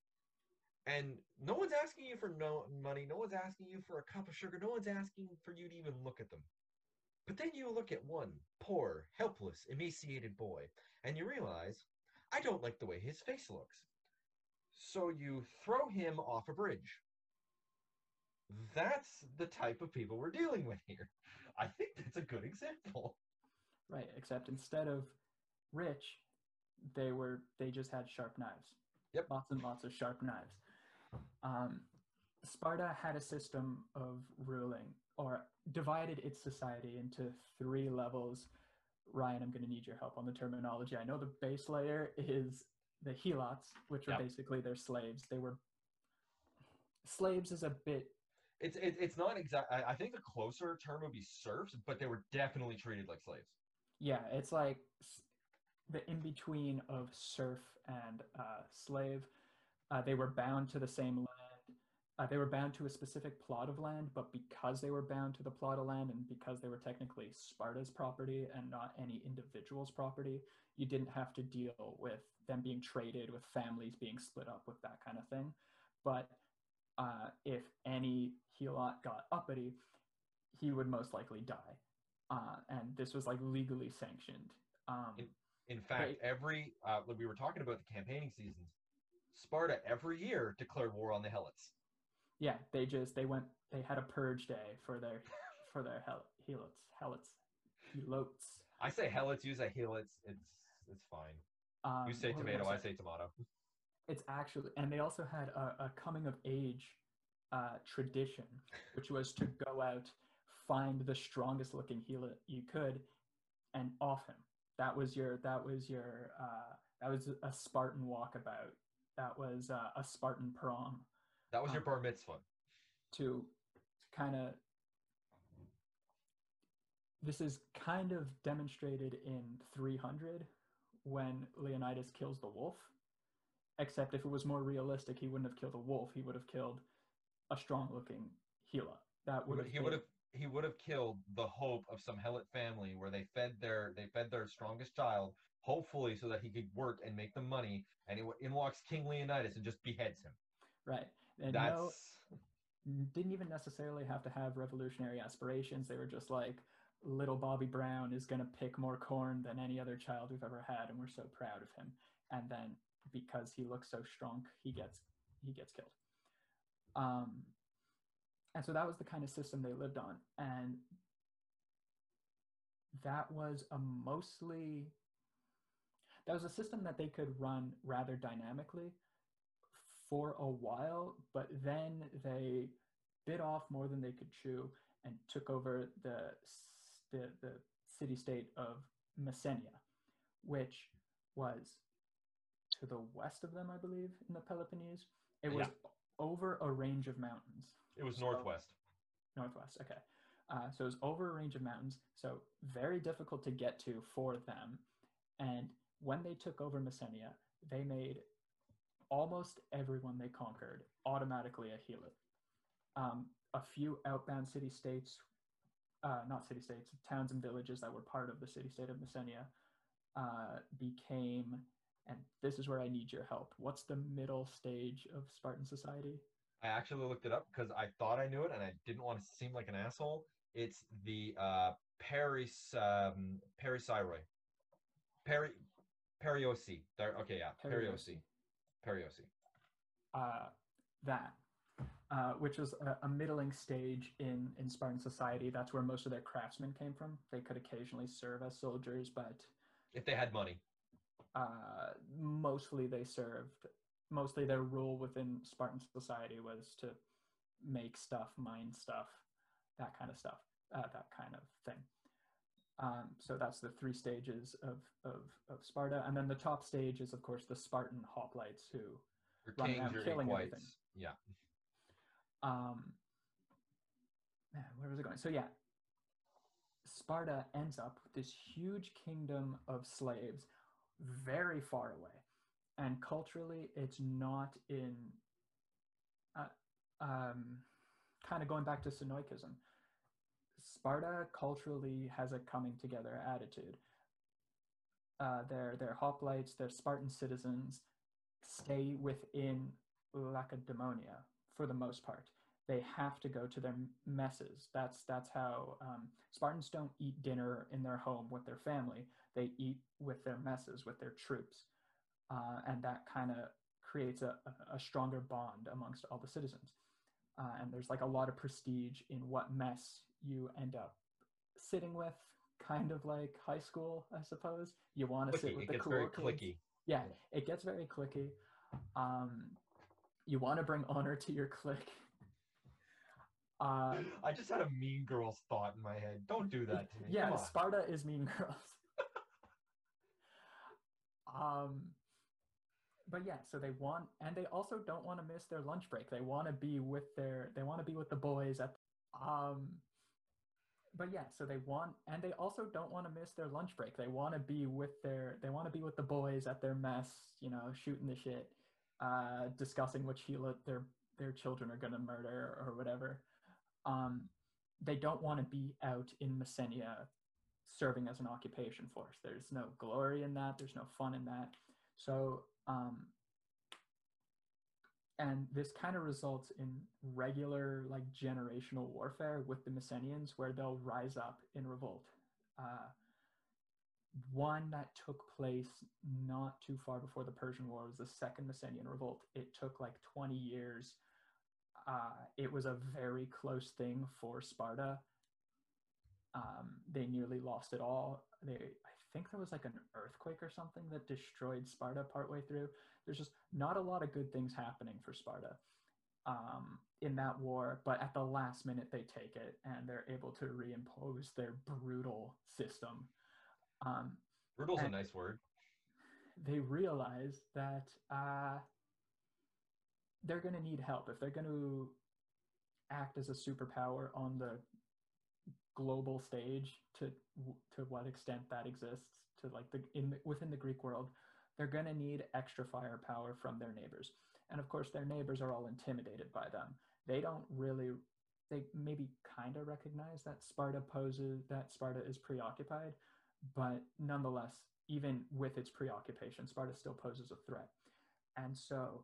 and no one's asking you for no money, no one's asking you for a cup of sugar, no one's asking for you to even look at them. But then you look at one poor, helpless, emaciated boy, and you realize, I don't like the way his face looks. So you throw him off a bridge. That's the type of people we're dealing with here. I think that's a good example. Right, except instead of rich, they were they just had sharp knives. Yep. Lots and lots of sharp knives. Um, Sparta had a system of ruling, or divided its society into three levels. Ryan, I'm going to need your help on the terminology. I know the base layer is the helots, which were Yep. basically their slaves. They were slaves is a bit It's it, it's not exact. I, I think the closer term would be serfs, but they were definitely treated like slaves. yeah it's like the in between of serf and uh, slave uh, they were bound to the same land uh, they were bound to a specific plot of land but because they were bound to the plot of land and because they were technically sparta's property and not any individual's property you didn't have to deal with them being traded with families being split up with that kind of thing but uh, if any helot got uppity he would most likely die uh, and this was like legally sanctioned. Um, In fact, Right. every uh, when we were talking about the campaigning seasons, Sparta every year declared war on the Helots. yeah, they just they went they had a purge day for their for their hel- helots helots helots. I say Helots, you say Helots. It's it's fine. Um, You say what was I tomato, I say tomato. It's actually and they also had a, a coming of age uh, tradition, which was to go out find the strongest looking helot you could and off him. That was your that was your uh, that was a Spartan walkabout. That was uh, a Spartan prom. That was your Um, bar mitzvah. to kind of this is kind of demonstrated in 300 when leonidas kills the wolf except if it was more realistic he wouldn't have killed a wolf he would have killed a strong looking gila that would have he would have he would have killed the hope of some Helot family where they fed their they fed their strongest child, hopefully so that he could work and make the money. And he, in walks King Leonidas and just beheads him. right and That's no didn't even necessarily have to have revolutionary aspirations they were just like little bobby brown is going to pick more corn than any other child we've ever had and we're so proud of him and then because he looks so strong he gets he gets killed. Um and so that was the kind of system they lived on. And that was a mostly that was a system that they could run rather dynamically for a while but then they bit off more than they could chew and took over the the, the city state of Messenia which was to the west of them I believe in the Peloponnese it was over a range of mountains it was So- northwest. northwest okay Uh, so it was over a range of mountains, so very difficult to get to for them. And when they took over Messenia, they made almost everyone they conquered automatically a helot. Um, a few outbound city states, uh, not city states, towns and villages that were part of the city state of Messenia uh, became, and this is where I need your help. What's the middle stage of Spartan society? I actually looked it up because I thought I knew it and I didn't want to seem like an asshole. It's the uh, Paris um, Perisiroi. Peri Perioeci. There. Okay, yeah. Perioeci. Perioeci. Uh, that, uh, which was a, a middling stage in in Spartan society. That's where most of their craftsmen came from. They could occasionally serve as soldiers, but If they had money. Uh, mostly they served. Mostly their rule within Spartan society was to make stuff, mine stuff, that kind of stuff, uh, that kind of thing. Um, so that's the three stages of, of, of Sparta. And then the top stage is, of course, the Spartan hoplites who, Your Running around killing everything. Yeah. um, man, where was it going? So yeah, Sparta ends up with this huge kingdom of slaves very far away. And culturally, it's not in, uh, um, kind of going back to Synoikism. Sparta culturally has a coming together attitude. Uh, their their hoplites, their Spartan citizens, stay within Lacedaemonia for the most part. They have to go to their messes. That's that's how um, Spartans don't eat dinner in their home with their family. They eat with their messes with their troops, uh, and that kind of creates a, a, stronger bond amongst all the citizens. Uh, and there's like a lot of prestige in what mess you end up sitting with, kind of like high school, I suppose. You want to sit with It the cool very kids. clicky. Yeah, it gets very clicky. Um, you want to bring honor to your clique. Uh, I just had a Mean Girls thought in my head. Don't do that to me. yeah. Sparta is Mean Girls. Um, but yeah, so they want, and they also don't want to miss their lunch break. They want to be with their, they want to be with the boys at, um, but yeah, so they want, and they also don't want to miss their lunch break. They want to be with their, they want to be with the boys at their mess, you know, shooting the shit, uh, discussing which Sheila, their their children are gonna murder or whatever. Um, they don't want to be out in Messenia serving as an occupation force. There's no glory in that. There's no fun in that. So, um, and this kind of results in regular, like generational warfare with the Messenians, where they'll rise up in revolt. Uh, one that took place not too far before the Persian War was the Second Messenian Revolt. It took like 20 years. Uh, it was a very close thing for Sparta. Um, they nearly lost it all. They, I think there was like an earthquake or something that destroyed Sparta partway through. There's just not a lot of good things happening for Sparta um, in that war, but at the last minute they take it and they're able to reimpose their brutal system. Um, Brutal's a nice word. they realize that uh, they're going to need help if they're going to act as a superpower on the global stage to to what extent that exists to like the in within the greek world they're going to need extra firepower from their neighbors and of course their neighbors are all intimidated by them they don't really they maybe kind of recognize that sparta poses that sparta is preoccupied but nonetheless even with its preoccupation, Sparta still poses a threat. And so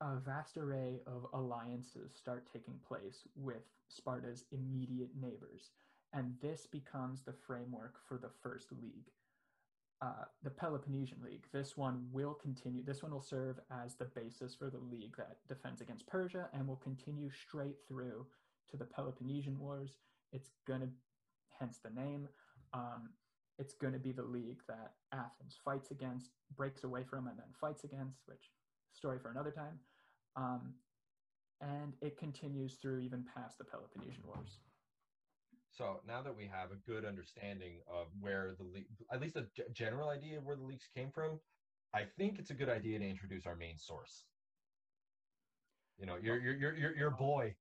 a vast array of alliances start taking place with Sparta's immediate neighbors. And this becomes the framework for the first league, uh, the Peloponnesian League. This one will continue, this one will serve as the basis for the league that defends against Persia and will continue straight through to the Peloponnesian Wars. It's going to, hence the name. Um, it's going to be the league that Athens fights against, breaks away from, and then fights against, which story for another time. Um, and it continues through even past the Peloponnesian Wars. So now that we have a good understanding of where the at least a g- general idea of where the leaks came from, I think it's a good idea to introduce our main source. You know, your your your your, your boy.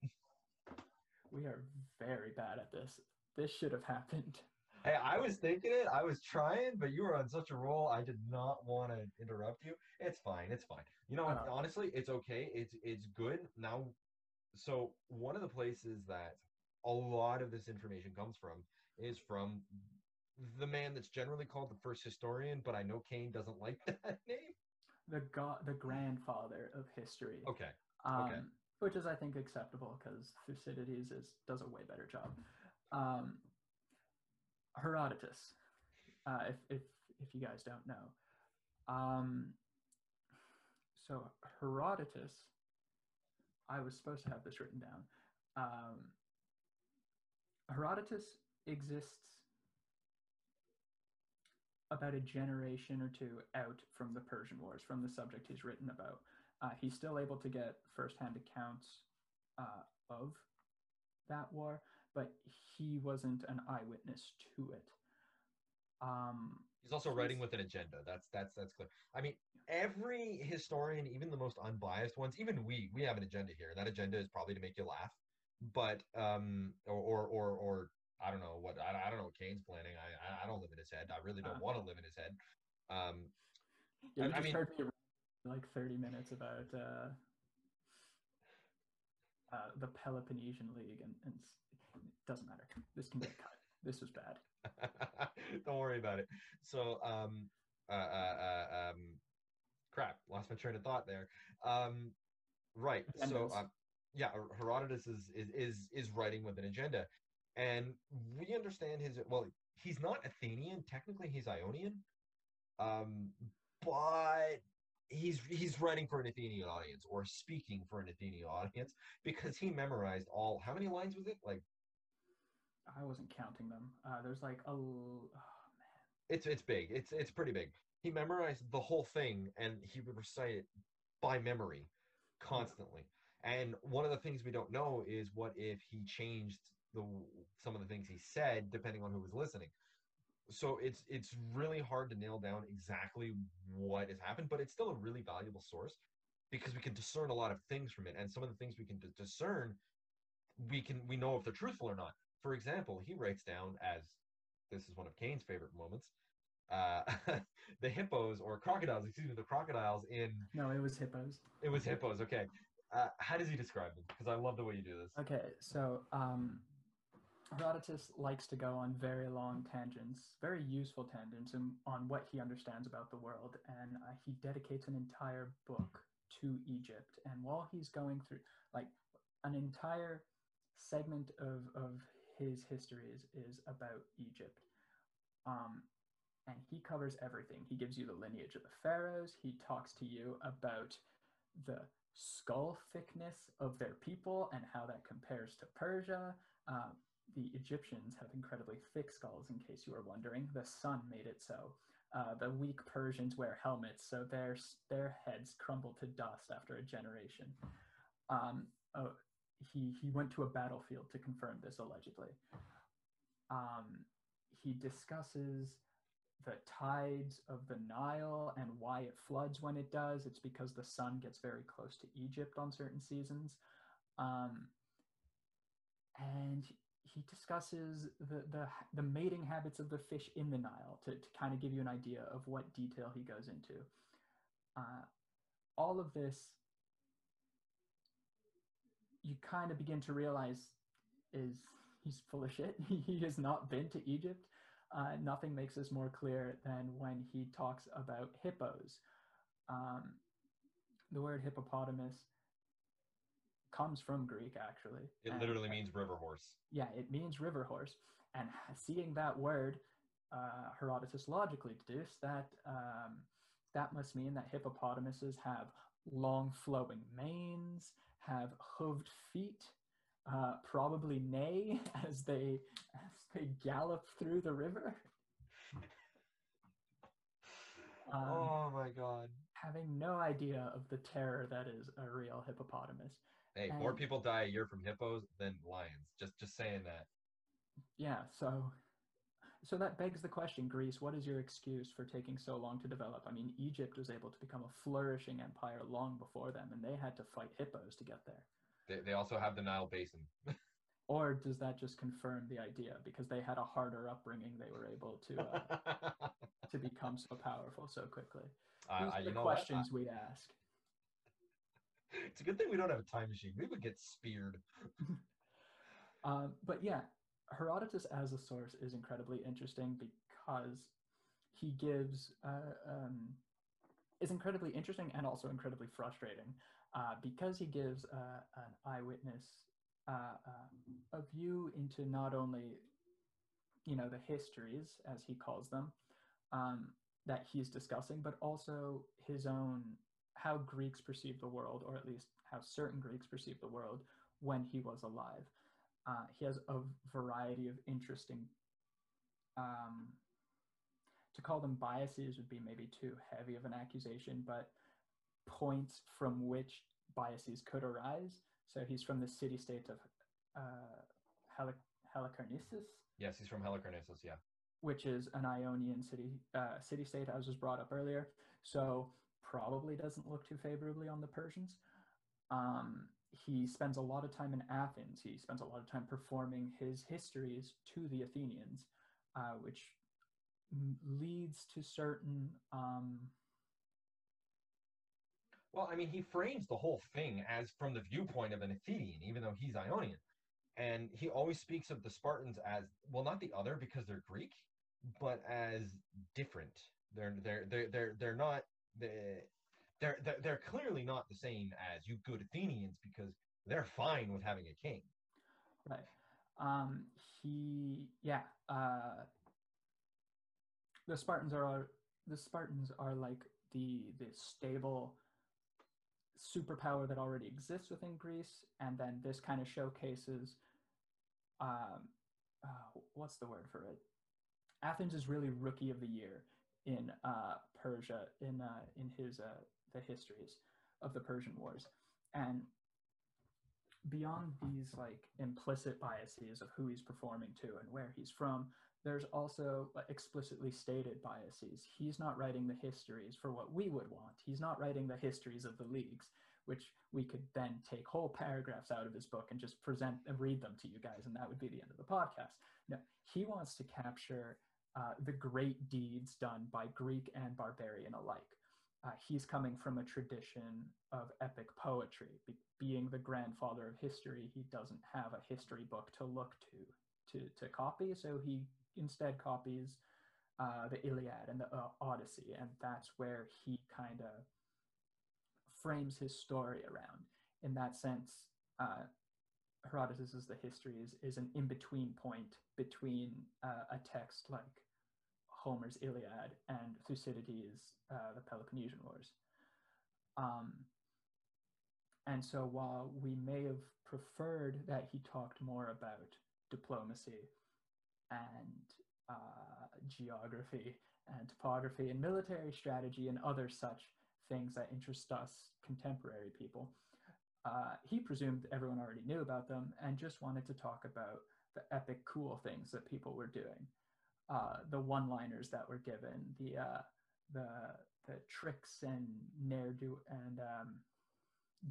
we are very bad at this. This should have happened. Hey, I was thinking it. I was trying, but you were on such a roll. I did not want to interrupt you. It's fine. It's fine. You know, what? Uh. honestly, it's okay. It's it's good now. So one of the places that a lot of this information comes from is from the man that's generally called the first historian, but I know Kane doesn't like that name. The god, the grandfather of history. Okay. um, okay. which is I think acceptable because Thucydides is does a way better job. Um, Herodotus, uh, if if if you guys don't know, um, so Herodotus, I was supposed to have this written down. Um, Herodotus exists about a generation or two out from the Persian Wars, from the subject he's written about. Uh, he's still able to get firsthand accounts uh, of that war, but he wasn't an eyewitness to it. Um, He's also writing with an agenda. That's that's that's clear. I mean, every historian, even the most unbiased ones, even we, we have an agenda here. That agenda is probably to make you laugh, but um, or or or, or I don't know what I, I don't know what Kane's planning. I I- I don't live in his head. I really don't Uh. want to live in his head. Um, yeah, I just mean- like 30 minutes about uh, uh, the Peloponnesian League, and, and doesn't matter. This can get cut. This was bad. don't worry about it. So um, uh, uh, uh, um, crap, lost my train of thought there. Um, right. So Agendas. um, yeah, Herodotus is, is is is writing with an agenda, and we understand his. Well, he's not Athenian. Technically, he's Ionian, um, but he's he's writing for an Athenian audience or speaking for an Athenian audience because he memorized all. How many lines was it? Like I wasn't counting them. Uh, there's like a. Oh, it's it's big. It's it's pretty big. He memorized the whole thing and he would recite it by memory constantly. And one of the things we don't know is what if he changed the some of the things he said depending on who was listening. So it's it's really hard to nail down exactly what has happened, but it's still a really valuable source because we can discern a lot of things from it. And some of the things we can discern, we can we know if they're truthful or not. For example, he writes down as this is one of Kane's favorite moments. Uh, the hippos or crocodiles, excuse me, the crocodiles in no, it was hippos. it was hippos. Okay, uh, how does he describe them? Because I love the way you do this. Okay, so um, Herodotus likes to go on very long tangents, very useful tangents, on what he understands about the world, and uh, he dedicates an entire book to Egypt. And while he's going through, like, an entire segment of of his history is is about Egypt. Um, and he covers everything. He gives you the lineage of the pharaohs. He talks to you about the skull thickness of their people and how that compares to Persia. Uh, the Egyptians have incredibly thick skulls, in case you were wondering. The sun made it so. Uh, the weak Persians wear helmets, so their their heads crumble to dust after a generation. Um, oh, he he went to a battlefield to confirm this allegedly. Um, he discusses the tides of the Nile and why it floods when it does. It's because the sun gets very close to Egypt on certain seasons. Um, and he discusses the, the, the mating habits of the fish in the Nile to, to kind of give you an idea of what detail he goes into. Uh, all of this, you kind of begin to realize is he's full of shit. he has not been to Egypt. Uh, nothing makes this more clear than when he talks about hippos. Um, the word hippopotamus comes from Greek, actually. It and- literally means river horse. yeah, it means river horse. And seeing that word, uh, Herodotus logically deduced that um, that must mean that hippopotamuses have long flowing manes, have hooved feet, uh, probably neigh as they as they gallop through the river. Um, oh my god. Having no idea of the terror that is a real hippopotamus. Hey, more people die a year from hippos than lions. Just just saying that. Yeah, so so that begs the question, Greece, what is your excuse for taking so long to develop? I mean, Egypt was able to become a flourishing empire long before them, and they had to fight hippos to get there. They, they also have the Nile Basin. or does that just confirm the idea because they had a harder upbringing they were able to uh, to become so powerful so quickly Uh, these are the questions we ask It's a good thing we don't have a time machine. We would get speared. Um, but yeah, Herodotus as a source is incredibly interesting because he gives uh, um, is incredibly interesting and also incredibly frustrating uh, because he gives uh, an eyewitness uh, uh, a view into not only you know the histories as he calls them um, that he's discussing, but also his own how Greeks perceive the world, or at least how certain Greeks perceive the world when he was alive. Uh, he has a variety of interesting. Um, to call them biases would be maybe too heavy of an accusation, but points from which biases could arise. So he's from the city state of uh, Helic- Halicarnassus, Yes, he's from Halicarnassus. Yeah. which is an Ionian city uh, city state, as was brought up earlier. So probably doesn't look too favorably on the Persians. Um, he spends a lot of time in Athens. He spends a lot of time performing his histories to the Athenians, uh, which m- leads to certain. Um, Well, I mean, he frames the whole thing as from the viewpoint of an Athenian, even though he's Ionian. And he always speaks of the Spartans as well, not the other because they're Greek, but as different. They're they're they're they're they're not they're they're they're, they're clearly not the same as you good Athenians because they're fine with having a king. Right. Um, he, yeah. Uh, the Spartans are the Spartans are like the the stable superpower that already exists within Greece, and then this kind of showcases. Um, uh, what's the word for it? Athens is really rookie of the year in uh, Persia in uh, in his uh, the histories of the Persian Wars, and beyond these like implicit biases of who he's performing to and where he's from there's also explicitly stated biases. He's not writing the histories for what we would want. He's not writing the histories of the leagues which we could then take whole paragraphs out of his book and just present and read them to you guys and that would be the end of the podcast. No he wants to capture uh, the great deeds done by greek and barbarian alike uh, he's coming from a tradition of epic poetry. Be- being the grandfather of history, he doesn't have a history book to look to to, to copy, so he instead copies uh, the Iliad and the uh, Odyssey, and that's where he kind of frames his story around. In that sense, uh, Herodotus the history is, is an in between point between uh, a text like Homer's Iliad and Thucydides' uh, the Peloponnesian Wars. Um, and so while we may have preferred that he talked more about diplomacy and uh, geography and topography and military strategy and other such things that interest us contemporary people, uh, he presumed everyone already knew about them and just wanted to talk about the epic cool things that people were doing uh, the one-liners that were given, the uh, the the tricks and ne'er do and um,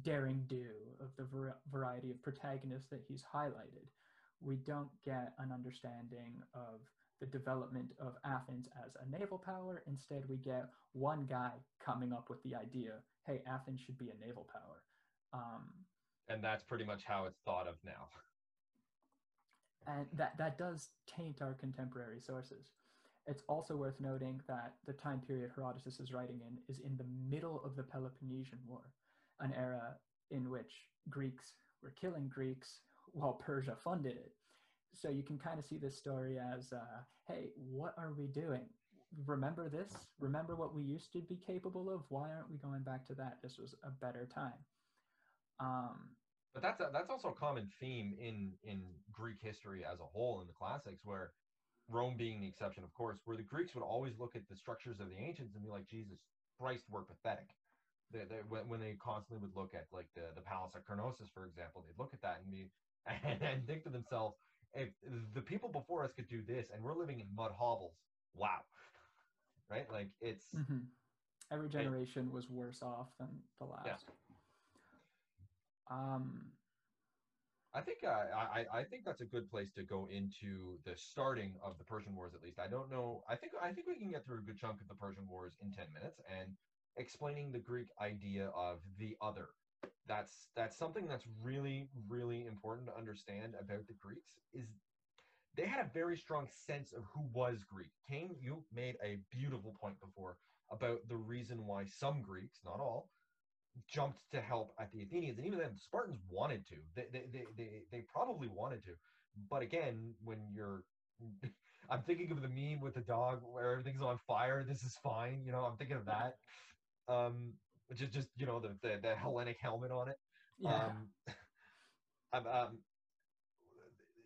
daring do of the var- variety of protagonists that he's highlighted. We don't get an understanding of the development of Athens as a naval power. Instead, we get one guy coming up with the idea, "Hey, Athens should be a naval power." Um, And that's pretty much how it's thought of now. and that that does taint our contemporary sources. It's also worth noting that the time period Herodotus is writing in is in the middle of the Peloponnesian War, an era in which Greeks were killing Greeks while Persia funded it. So you can kind of see this story as, uh, hey, what are we doing? Remember this? Remember what we used to be capable of? Why aren't we going back to that? This was a better time. Um, But that's a, that's also a common theme in in Greek history as a whole in the classics, where Rome being the exception, of course, where the Greeks would always look at the structures of the ancients and be like, Jesus Christ, we're pathetic. They, they, when, when they constantly would look at like the, the palace at Carnossus, for example, they'd look at that and be and, and think to themselves, if the people before us could do this and we're living in mud hovels, wow, right? Like it's Mhm. Every generation was worse off than the last. Yeah. Um, I think uh, I I think that's a good place to go into the starting of the Persian Wars. At least I don't know. I think I think we can get through a good chunk of the Persian Wars in ten minutes and explaining the Greek idea of the other. That's that's something that's really really important to understand about the Greeks is they had a very strong sense of who was Greek. Kane, you made a beautiful point before about the reason why some Greeks, not all, jumped to help at the Athenians, and even then, the Spartans wanted to. They they they they, they probably wanted to, but again, when you're I'm thinking of the meme with the dog where everything's on fire. This is fine, you know. I'm thinking of that, um, is just you know the the, the Hellenic helmet on it. Yeah. Um, um,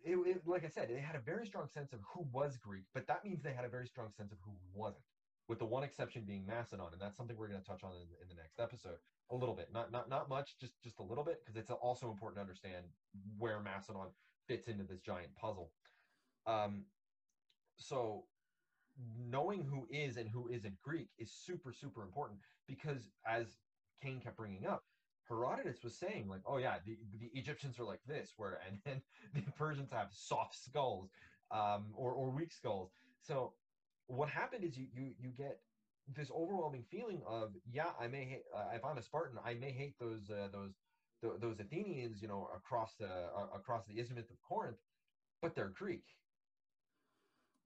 it, it, like I said, they had a very strong sense of who was Greek, but that means they had a very strong sense of who wasn't. With the one exception being Macedon, and that's something we're going to touch on in, in the next episode a little bit, not not not much, just just a little bit, because it's also important to understand where Macedon fits into this giant puzzle. Um, so knowing who is and who isn't Greek is super super important because as Kane kept bringing up, Herodotus was saying like, oh yeah, the, the Egyptians are like this, where and then the Persians have soft skulls um, or or weak skulls. So what happened is you you you get this overwhelming feeling of yeah, I may hate uh, if I'm a Spartan, I may hate those uh, those th- those Athenians, you know, across the uh, across the isthmus of Corinth, but they're Greek.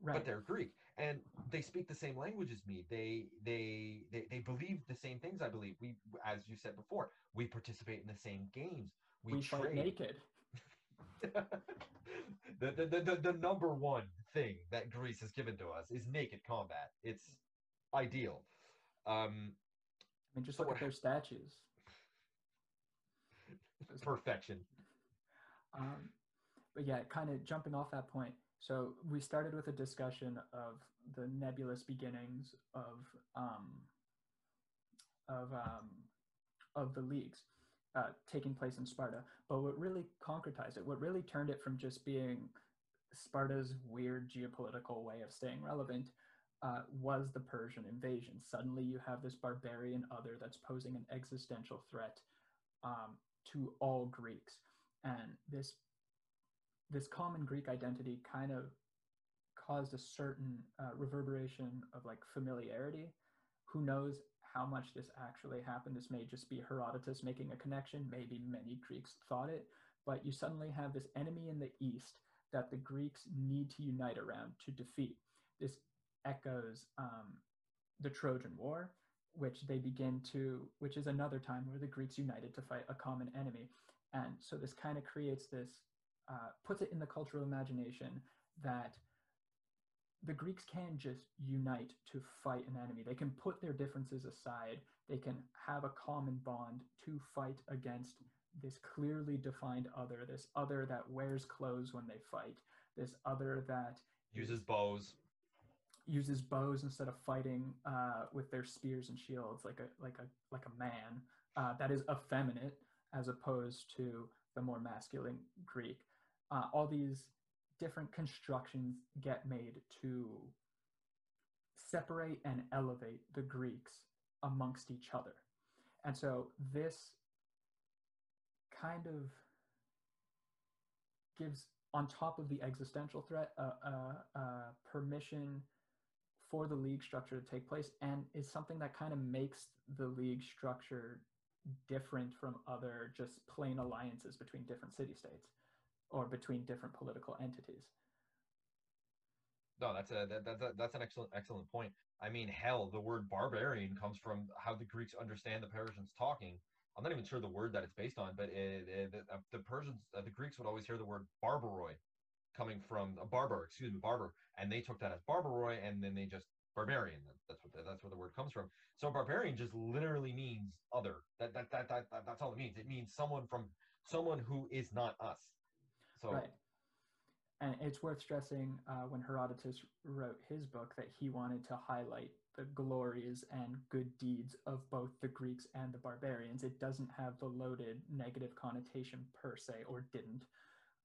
right. But they're Greek, and they speak the same language as me. They they they they believe the same things. I believe we, as you said before, we participate in the same games. We, we trade. naked. the, the, the, the, number one thing that Greece has given to us is naked combat. It's ideal. Um, I mean, just look at their statues. Perfection. Um, but yeah, kind of jumping off that point. So we started with a discussion of the nebulous beginnings of um, of um, of the leagues uh, taking place in Sparta. But what really concretized it, what really turned it from just being Sparta's weird geopolitical way of staying relevant, uh, was the Persian invasion. Suddenly, you have this barbarian other that's posing an existential threat um, to all Greeks, and this this common Greek identity kind of caused a certain uh, reverberation of like familiarity. Who knows how much this actually happened? This may just be Herodotus making a connection. Maybe many Greeks thought it, but you suddenly have this enemy in the east that the Greeks need to unite around to defeat. This echoes um, the Trojan War, which they begin to, which is another time where the Greeks united to fight a common enemy. And so this kind of creates this, uh, puts it in the cultural imagination that the Greeks can just unite to fight an enemy. They can put their differences aside. They can have a common bond to fight against this clearly defined other, this other that wears clothes when they fight, this other that Uses bows. uses bows instead of fighting uh, with their spears and shields like a like a like a man uh, that is effeminate as opposed to the more masculine Greek. Uh, all these different constructions get made to separate and elevate the Greeks amongst each other, and so this kind of gives on top of the existential threat a, a, a permission for the league structure to take place. And is something that kind of makes the league structure different from other just plain alliances between different city states or between different political entities. No, that's a that, that, that- that's an excellent excellent point. I mean, hell, the word barbarian comes from how the Greeks understand the Persians talking. I'm not even sure the word that it's based on, but it, it, the, uh, Persians, uh, the Greeks would always hear the word barbaroi coming from a barbar, excuse me, barbar, and they took that as barbaroi, and then they just barbarian. That's what the, that's where the word comes from. So barbarian just literally means other. That that, that that that that's all it means. It means someone from someone who is not us. So Right. And it's worth stressing uh, when Herodotus wrote his book that he wanted to highlight the glories and good deeds of both the Greeks and the barbarians. It doesn't have the loaded negative connotation per se, or didn't,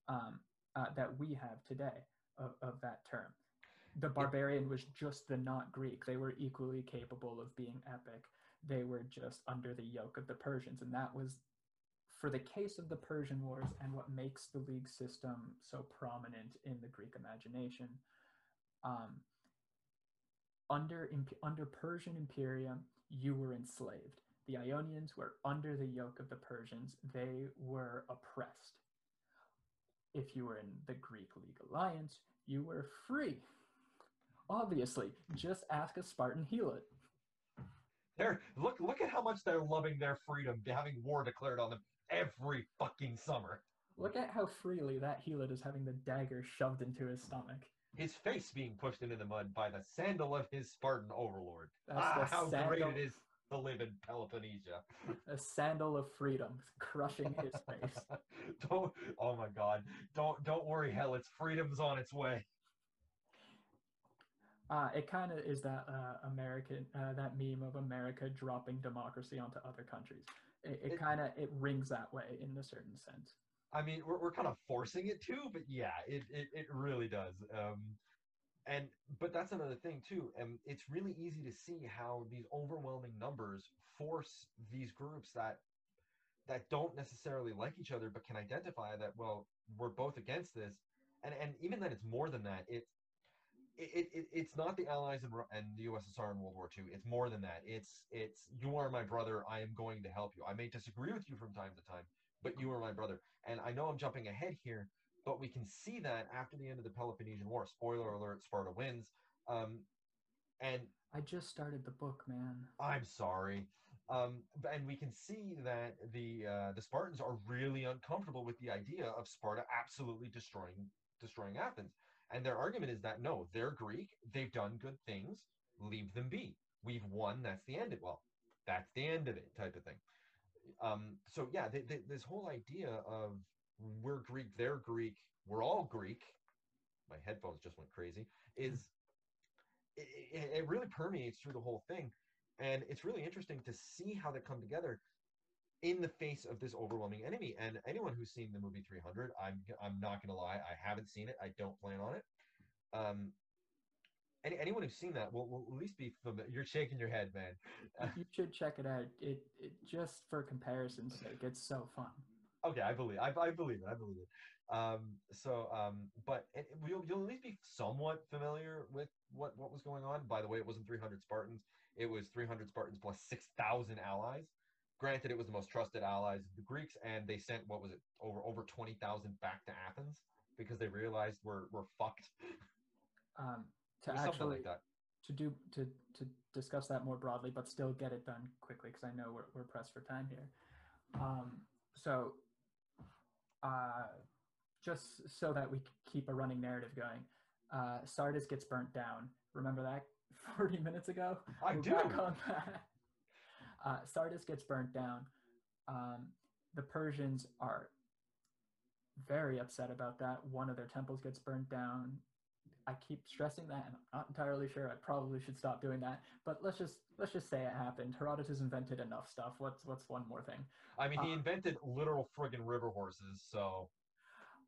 um, uh, that we have today of, of that term. The barbarian was just the not Greek. They were equally capable of being epic. They were just under the yoke of the Persians, and that was for the case of the Persian Wars and what makes the league system so prominent in the Greek imagination, um, under under Persian imperium, you were enslaved. The Ionians were under the yoke of the Persians. They were oppressed. If you were in the Greek League alliance, you were free. Obviously, just ask a Spartan Helot. They're look look at how much they're loving their freedom, having war declared on them every fucking summer. Look at how freely that Helot is having the dagger shoved into his stomach. His face being pushed into the mud by the sandal of his Spartan overlord. That's ah, how great it is to live in Peloponnesia. A sandal of freedom crushing his face. don't oh my god. Don't don't worry, hell, it's freedom's on its way. Uh, it kind of is that uh, American uh, that meme of America dropping democracy onto other countries. It, it It- kind of it rings that way in a certain sense. I mean, we're, we're kind of forcing it to, but yeah, it, it, it really does. Um, and but that's another thing too. And it's really easy to see how these overwhelming numbers force these groups that that don't necessarily like each other, but can identify that well, we're both against this, and and even that it's more than that. It it, it, it's not the Allies and, and the USSR in World War II. It's more than that. It's it's you are my brother. I am going to help you. I may disagree with you from time to time, but you are my brother. And I know I'm jumping ahead here, but we can see that after the end of the Peloponnesian War. Spoiler alert: Sparta wins. Um, and I just started the book, man. I'm sorry. Um, and we can see that the uh, the Spartans are really uncomfortable with the idea of Sparta absolutely destroying destroying Athens. And their argument is that no, they're Greek, they've done good things, leave them be. We've won, that's the end of well, that's the end of it, type of thing. Um, so yeah, th th this whole idea of we're Greek, they're Greek, we're all Greek. My headphones just went crazy. Is it, it, it really permeates through the whole thing and it's really interesting to see how they come together in the face of this overwhelming enemy. And anyone who's seen the movie 300 i'm i'm not gonna lie i haven't seen it. I don't plan on it. Um any, anyone who's seen that will, will at least be familiar you're shaking your head man. You should check it out. It, it just for comparison's sake, it's so fun. okay i believe i, I believe it i believe it. Um so um but it, you'll, you'll at least be somewhat familiar with what what was going on. By the way it wasn't 300 spartans. It was 300 spartans plus 6000 allies granted it was the most trusted allies of the greeks and they sent what was it over over 20000 back to athens because they realized we're we're fucked Um, to actually like that to do to to discuss that more broadly, but still get it done quickly because I know we're we're pressed for time here. Um, so, uh, just so that we keep a running narrative going, uh, Sardis gets burnt down. Remember that forty minutes ago? i We're do back on that. Uh, Sardis gets burnt down. Um, the Persians are very upset about that. One of their temples gets burnt down. I keep stressing that, and I'm not entirely sure. I probably should stop doing that. But let's just let's just say it happened. Herodotus invented enough stuff. What's what's one more thing? i mean he uh, invented literal friggin river horses so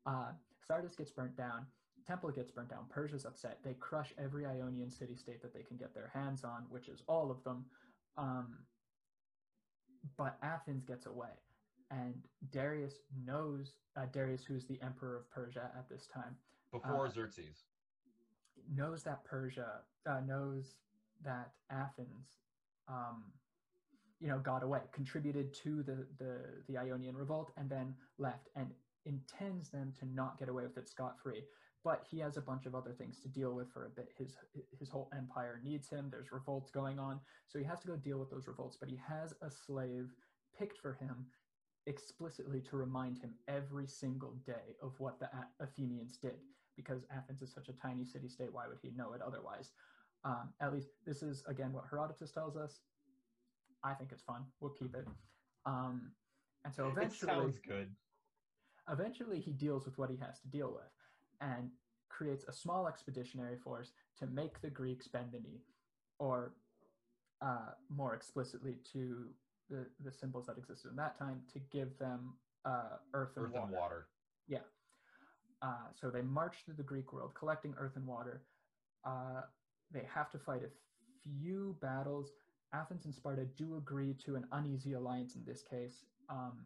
Uh, Sardis gets burnt down. Temple gets burnt down. Persia's upset. They crush every Ionian city state that they can get their hands on, which is all of them. Um, but Athens gets away, and Darius knows uh, Darius, who's the emperor of Persia at this time, before uh, xerxes knows that Persia uh, knows that Athens, um, you know, got away, contributed to the, the the Ionian revolt, and then left, and intends them to not get away with it scot free. But he has a bunch of other things to deal with for a bit. His his whole empire needs him. There's revolts going on, so he has to go deal with those revolts. But he has a slave picked for him explicitly to remind him every single day of what the Athenians did because Athens is such a tiny city state. Why would he know it otherwise? Um, at least this is again what Herodotus tells us. I think it's fun. We'll keep it. Um, and so it eventually, sounds good eventually he deals with what he has to deal with and creates a small expeditionary force to make the Greeks bend the knee, or uh, more explicitly to the, the symbols that existed in that time to give them uh, earth and earth water. and water Uh, so they march through the Greek world, collecting earth and water. Uh, they have to fight a few battles. Athens and Sparta do agree to an uneasy alliance in this case. Um,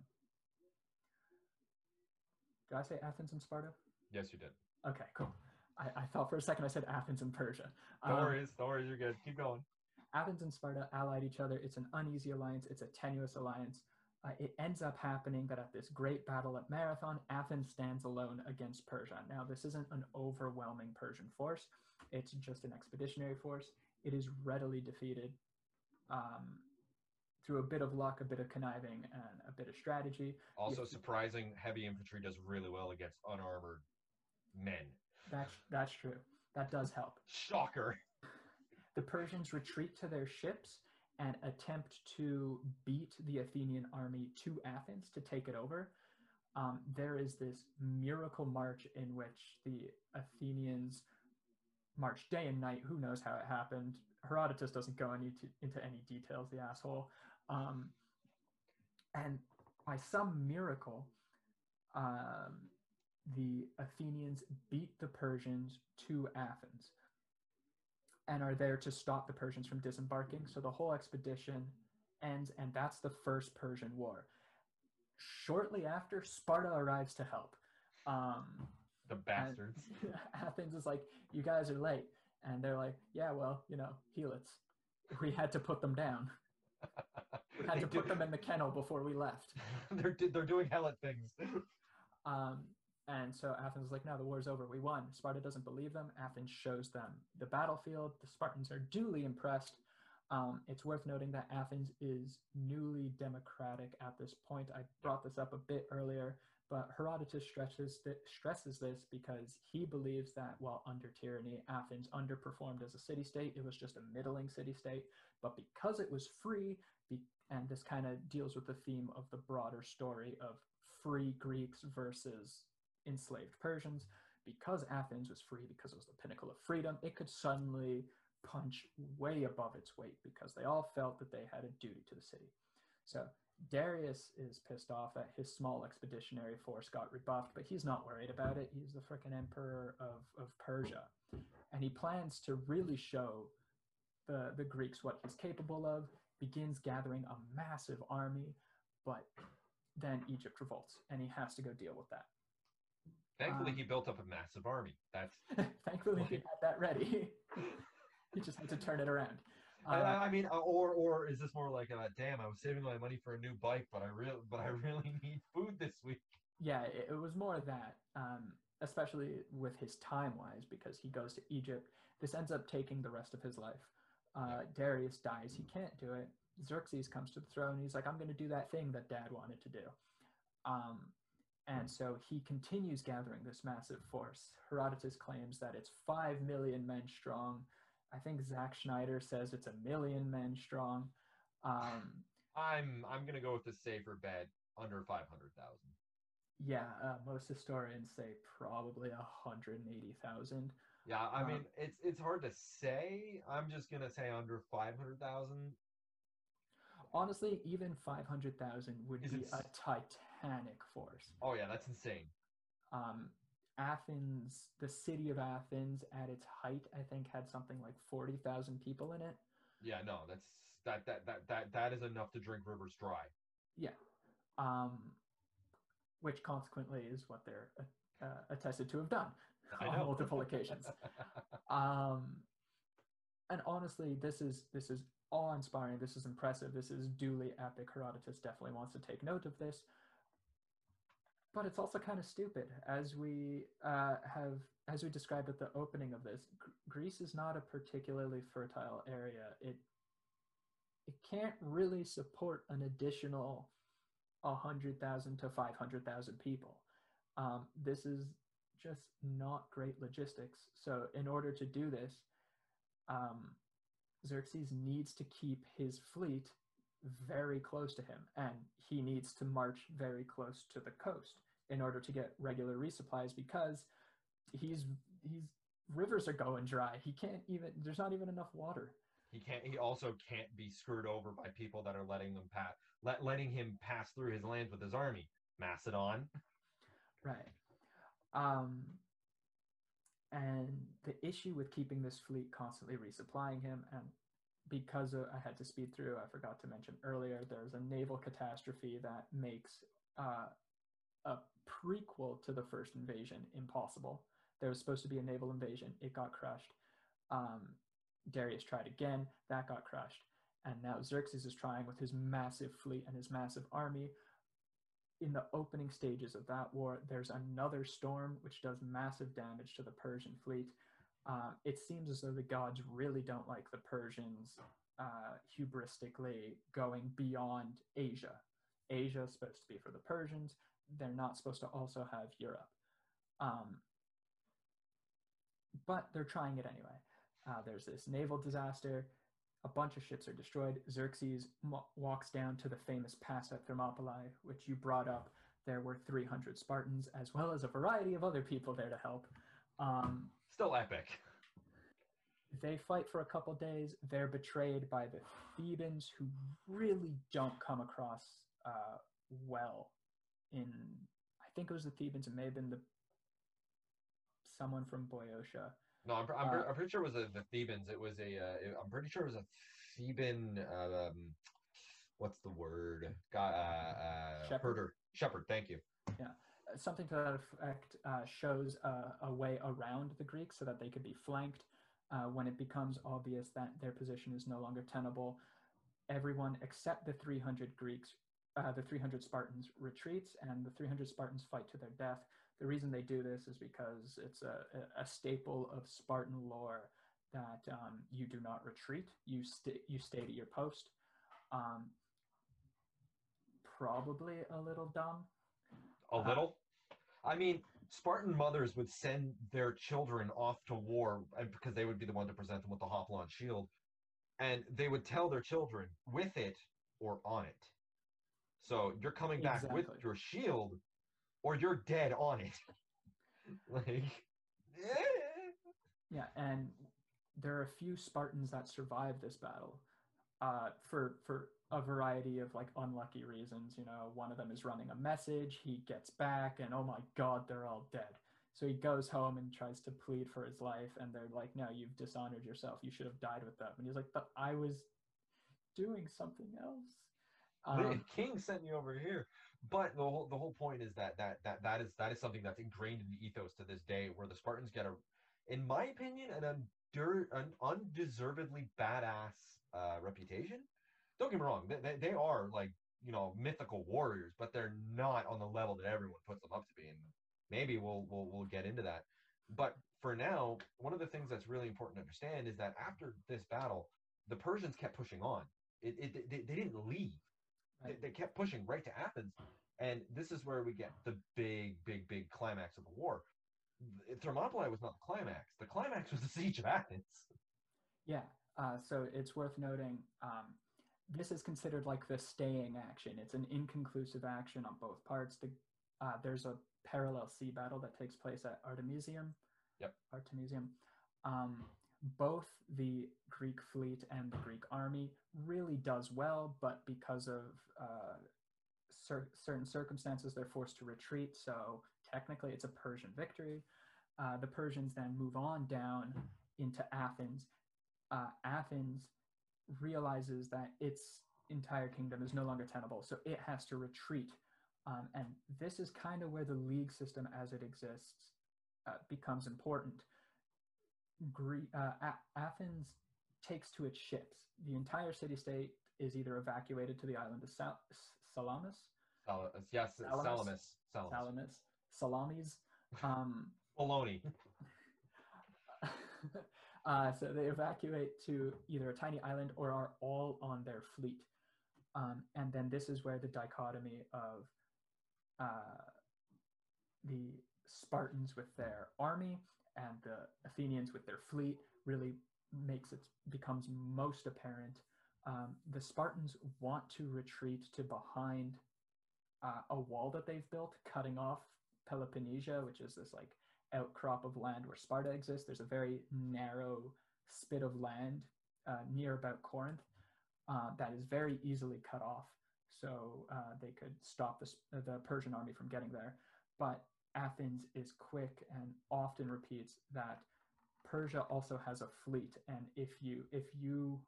Did I say Athens and Sparta? Yes, you did. Okay, cool. I, I thought for a second I said Athens and Persia. No Um, worries, no worries, you're good. Keep going. Athens and Sparta allied each other. It's an uneasy alliance, it's a tenuous alliance. Uh, it ends up happening that at this great battle at Marathon, Athens stands alone against Persia. Now, this isn't an overwhelming Persian force, it's just an expeditionary force. It is readily defeated um, through a bit of luck, a bit of conniving, and a bit of strategy. Also, surprising, heavy infantry does really well against unarmored men. That's, that's true. That does help. Shocker. the Persians retreat to their ships and attempt to beat the Athenian army to Athens to take it over. Um, there is this miracle march in which the Athenians march day and night. Who knows how it happened? Herodotus doesn't go any to, into any details, the asshole. Um, and by some miracle, um, the Athenians beat the Persians to Athens and are there to stop the Persians from disembarking. So the whole expedition ends, and that's the first Persian War. Shortly after, Sparta arrives to help. Um, The bastards. Athens is like, "You guys are late," and they're like, "Yeah, well, you know, helots, we had to put them down. We had to do- put them in the kennel before we left." they're they're doing helot things. Um, and so Athens is like, no, the war's over. We won. Sparta doesn't believe them. Athens shows them the battlefield. The Spartans are duly impressed. Um, it's worth noting that Athens is newly democratic at this point. I brought this up a bit earlier, but Herodotus stresses, th- stresses this because he believes that while under tyranny, Athens underperformed as a city state. It was just a middling city state. But because it was free, be- and this kind of deals with the theme of the broader story of free Greeks versus enslaved Persians. Because Athens was free, because it was the pinnacle of freedom, it could suddenly punch way above its weight because they all felt that they had a duty to the city. So Darius is pissed off that his small expeditionary force got rebuffed, but he's not worried about it. He's the freaking emperor of, of Persia. And he plans to really show the, the Greeks what he's capable of, begins gathering a massive army, but then Egypt revolts and he has to go deal with that. Thankfully, Um, he built up a massive army. That's. Thankfully, he had that ready. he just had to turn it around. I- Uh, I, I mean, uh, or or is this more like, uh, damn, I was saving my money for a new bike, but I real but I really need food this week. yeah, it, it was more that, um, especially with his time wise, because he goes to Egypt. This ends up taking the rest of his life. Uh, Darius dies. He can't do it. Xerxes comes to the throne. He's like, I'm going to do that thing that dad wanted to do. Um, and so he continues gathering this massive force. Herodotus claims that it's 5 million men strong. I think Zack Snyder says it's a million men strong. Um, I'm I'm gonna go with the safer bet under five hundred thousand. yeah, uh, most historians say probably 180,000. Yeah, I Um, mean, it's it's hard to say. I'm just gonna say under five hundred thousand. Honestly, even 500,000 would Is be a s- titanic force. Oh yeah, that's insane. Um, Athens, the city of Athens at its height, I think had something like 40,000 people in it. Yeah, no, that's that that that that that is enough to drink rivers dry. Yeah. Um, which consequently is what they're uh, attested to have done on multiple occasions. Um, and honestly, this is this is awe-inspiring. This is impressive. This is duly epic. Herodotus definitely wants to take note of this, but it's also kind of stupid, as we uh, have as we described at the opening of this. Gr- Greece is not a particularly fertile area. It it can't really support an additional 100,000 to 500,000 people. Um, this is just not great logistics. So, in order to do this, um, Xerxes needs to keep his fleet very close to him, and he needs to march very close to the coast in order to get regular resupplies because he's he's rivers are going dry. He can't even. There's not even enough water. He can't. He also can't be screwed over by people that are letting them pass, let, letting him pass through his lands with his army. Macedon. Right. Um, and the issue with keeping this fleet constantly resupplying him, and because of, I had to speed through, I forgot to mention earlier, there's a naval catastrophe that makes uh, a prequel to the first invasion, impossible. There was supposed to be a naval invasion, it got crushed. Um, Darius tried again, that got crushed. And now Xerxes is trying with his massive fleet and his massive army. In the opening stages of that war, there's another storm which does massive damage to the Persian fleet. Uh, it seems as though the gods really don't like the Persians uh, hubristically going beyond Asia. Asia is supposed to be for the Persians. They're not supposed to also have Europe. Um, but they're trying it anyway. Uh, there's this naval disaster. A bunch of ships are destroyed. Xerxes walks down to the famous pass at Thermopylae, which you brought up. There were 300 Spartans, as well as a variety of other people there to help. Um, Still epic. they fight for a couple days. They're betrayed by the Thebans, who really don't come across uh, well. In I think it was the Thebans. It may have been the someone from Boeotia. No, I'm, I'm, Uh, I'm pretty sure it was the, the Thebans. It was a uh, I'm pretty sure it was a Theban. Uh, um, what's the word? Uh, uh, Shepherd? herder, shepherd. Thank you. Uh, Something to that effect uh, shows uh, a way around the Greeks so that they could be flanked. Uh, when it becomes obvious that their position is no longer tenable, everyone except the 300 Greeks, uh, the 300 Spartans retreats, and the 300 Spartans fight to their death. The reason they do this is because it's a, a- staple of Spartan lore that um, you do not retreat. You stay you stay at your post. Um, probably a little dumb. A Uh, little. I mean, Spartan mothers would send their children off to war, because they would be the one to present them with the Hoplon shield, and they would tell their children with it or on it. So you're coming back with your shield, or you're dead on it. like, eh. Yeah, and there are a few Spartans that survive this battle uh, for for a variety of like unlucky reasons. You know, one of them is running a message. He gets back, and oh my god, they're all dead. So he goes home and tries to plead for his life, and they're like, "No, you've dishonored yourself. You should have died with them." And he's like, "But I was doing something else." The Um, king sent me over here. But the whole the whole point is that that that that is that is something that's ingrained in the ethos to this day where the spartans get a in my opinion an, undur, an undeservedly badass uh, reputation. Don't get me wrong they, they, they are like you know mythical warriors but they're not on the level that everyone puts them up to be and maybe we'll we'll, we'll get into that. But for now one of the things that's really important to understand is that after this battle the persians kept pushing on. It, it they, they didn't leave they, they kept pushing right to Athens, and this is where we get the big, big, big climax of the war. Thermopylae was not the climax. The climax was the siege of Athens. Yeah, uh, so it's worth noting um, this is considered like the staying action. It's an inconclusive action on both parts. The, uh, there's a parallel sea battle that takes place at Artemisium. Yep. Artemisium. Um, both the Greek fleet and the Greek army really does well, but because of uh, cer- certain circumstances, they're forced to retreat. So technically, it's a Persian victory. Uh, the Persians then move on down into Athens uh, Athens realizes that its entire kingdom is no longer tenable, so it has to retreat. Um, and this is kind of where the league system as it exists uh, becomes important. Gre- uh, Athens takes to its ships. The entire city state is either evacuated to the island of Sal- Salamis, Sal- yes, Salamis? Salamis. Salamis. Salamis, Salamis. Um, Baloney. uh, so they evacuate to either a tiny island or are all on their fleet. Um, and then this is where the dichotomy of uh, the Spartans with their army and the Athenians with their fleet really makes it becomes most apparent. Um, the Spartans want to retreat to behind uh, a wall that they've built, cutting off Peloponnesia, which is this like outcrop of land where Sparta exists. There's a very narrow spit of land uh, near about Corinth uh, that is very easily cut off, so uh, they could stop the, the Persian army from getting there. But Athens is quick and often repeats that Persia also has a fleet, and if you if you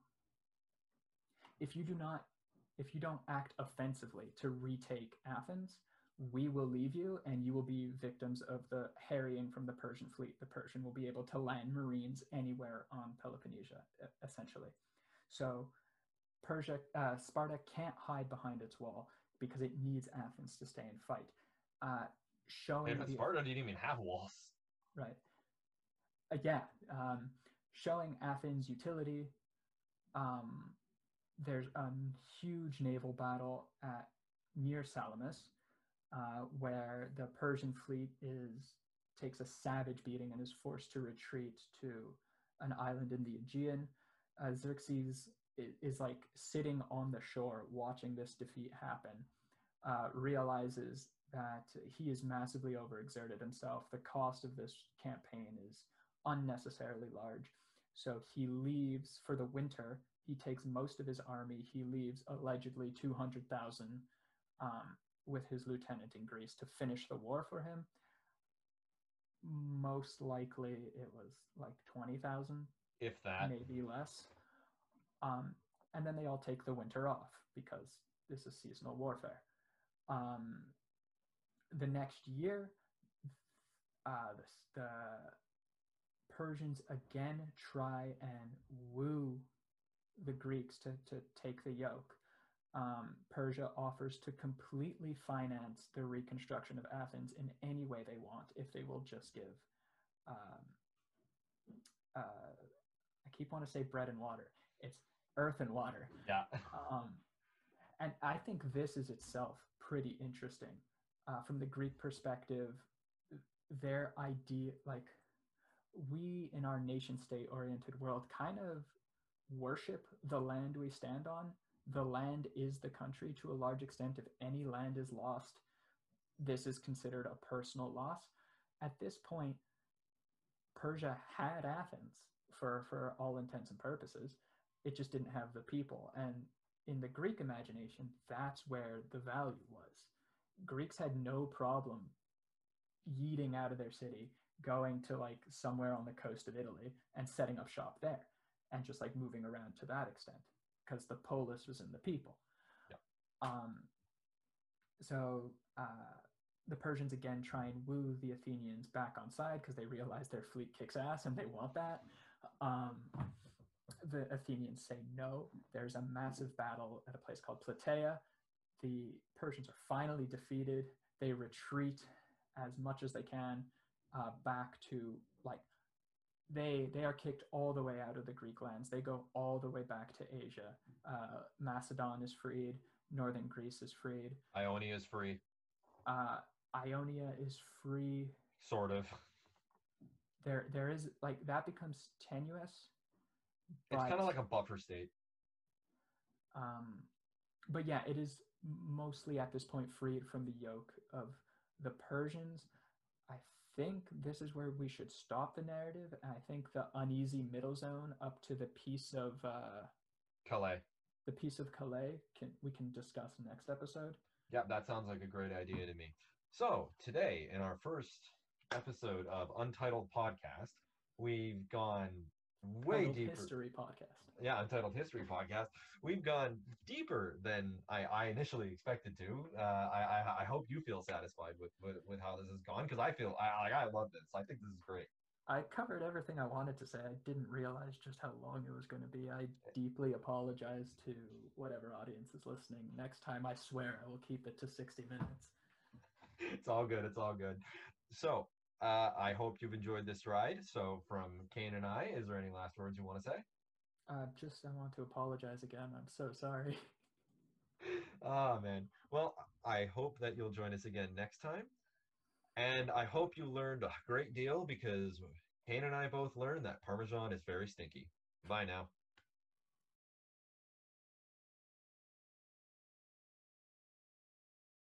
if you do not if you don't act offensively to retake Athens, we will leave you and you will be victims of the harrying from the Persian fleet. The Persian will be able to land marines anywhere on Peloponnesia, essentially. So Persia, uh, Sparta can't hide behind its wall because it needs Athens to stay and fight. Uh, showing and Sparta didn't even have walls. right, uh, yeah, um, showing Athens' utility. Um, there's a huge naval battle at near Salamis, uh, where the Persian fleet is takes a savage beating and is forced to retreat to an island in the Aegean. Uh, Xerxes is, is, like sitting on the shore watching this defeat happen, uh, realizes that he is massively overexerted himself. The cost of this campaign is unnecessarily large. So he leaves for the winter. He takes most of his army. He leaves allegedly 200,000 um, with his lieutenant in Greece to finish the war for him. Most likely it was like 20,000, If that. maybe less. Um, and then they all take the winter off because this is seasonal warfare. Um, the next year, uh, the, the Persians again try and woo the Greeks to, to take the yoke. Um, Persia offers to completely finance the reconstruction of Athens in any way they want if they will just give. Um, uh, I keep wanting to say bread and water. It's earth and water. Yeah. Um, and I think this is itself pretty interesting. Uh, from the Greek perspective, their idea, like we in our nation state oriented world, kind of worship the land we stand on. The land is the country to a large extent. If any land is lost, this is considered a personal loss. At this point, Persia had Athens for, for all intents and purposes. It just didn't have the people. And in the Greek imagination, that's where the value was. Greeks had no problem yeeting out of their city, going to like somewhere on the coast of Italy and setting up shop there and just like moving around to that extent because the polis was in the people. Yep. Um, so uh, the Persians again try and woo the Athenians back on side because they realize their fleet kicks ass and they want that. Um, the Athenians say no. There's a massive battle at a place called Plataea. The Persians are finally defeated. They retreat as much as they can uh, back to like they they are kicked all the way out of the Greek lands. They go all the way back to Asia. Uh, Macedon is freed. Northern Greece is freed. Ionia is free, Uh, Ionia is free. sort of. There there is like that becomes tenuous. It's kind of like a buffer state. Um, but yeah, it is mostly at this point freed from the yoke of the Persians. I think this is where we should stop the narrative. And I think the uneasy middle zone up to the peace of uh, Callias. the peace of Callias can we can discuss next episode. Yeah, that sounds like a great idea to me. So, today, in our first episode of Untitled Podcast, we've gone way deeper. history podcast. Yeah, Untitled History Podcast. We've gone deeper than I, I initially expected to. Uh, I, I I hope you feel satisfied with, with, with how this has gone because I feel I like I love this. I think this is great. I covered everything I wanted to say. I didn't realize just how long it was going to be. I deeply apologize to whatever audience is listening. Next time, I swear I will keep it to 60 minutes. it's all good. It's all good. So, uh, I hope you've enjoyed this ride. So, from Kane and I, is there any last words you want to say? Uh, just I want to apologize again. I'm so sorry. Ah, man. Well, I hope that you'll join us again next time. And I hope you learned a great deal because Kane and I both learned that Parmesan is very stinky. Bye now.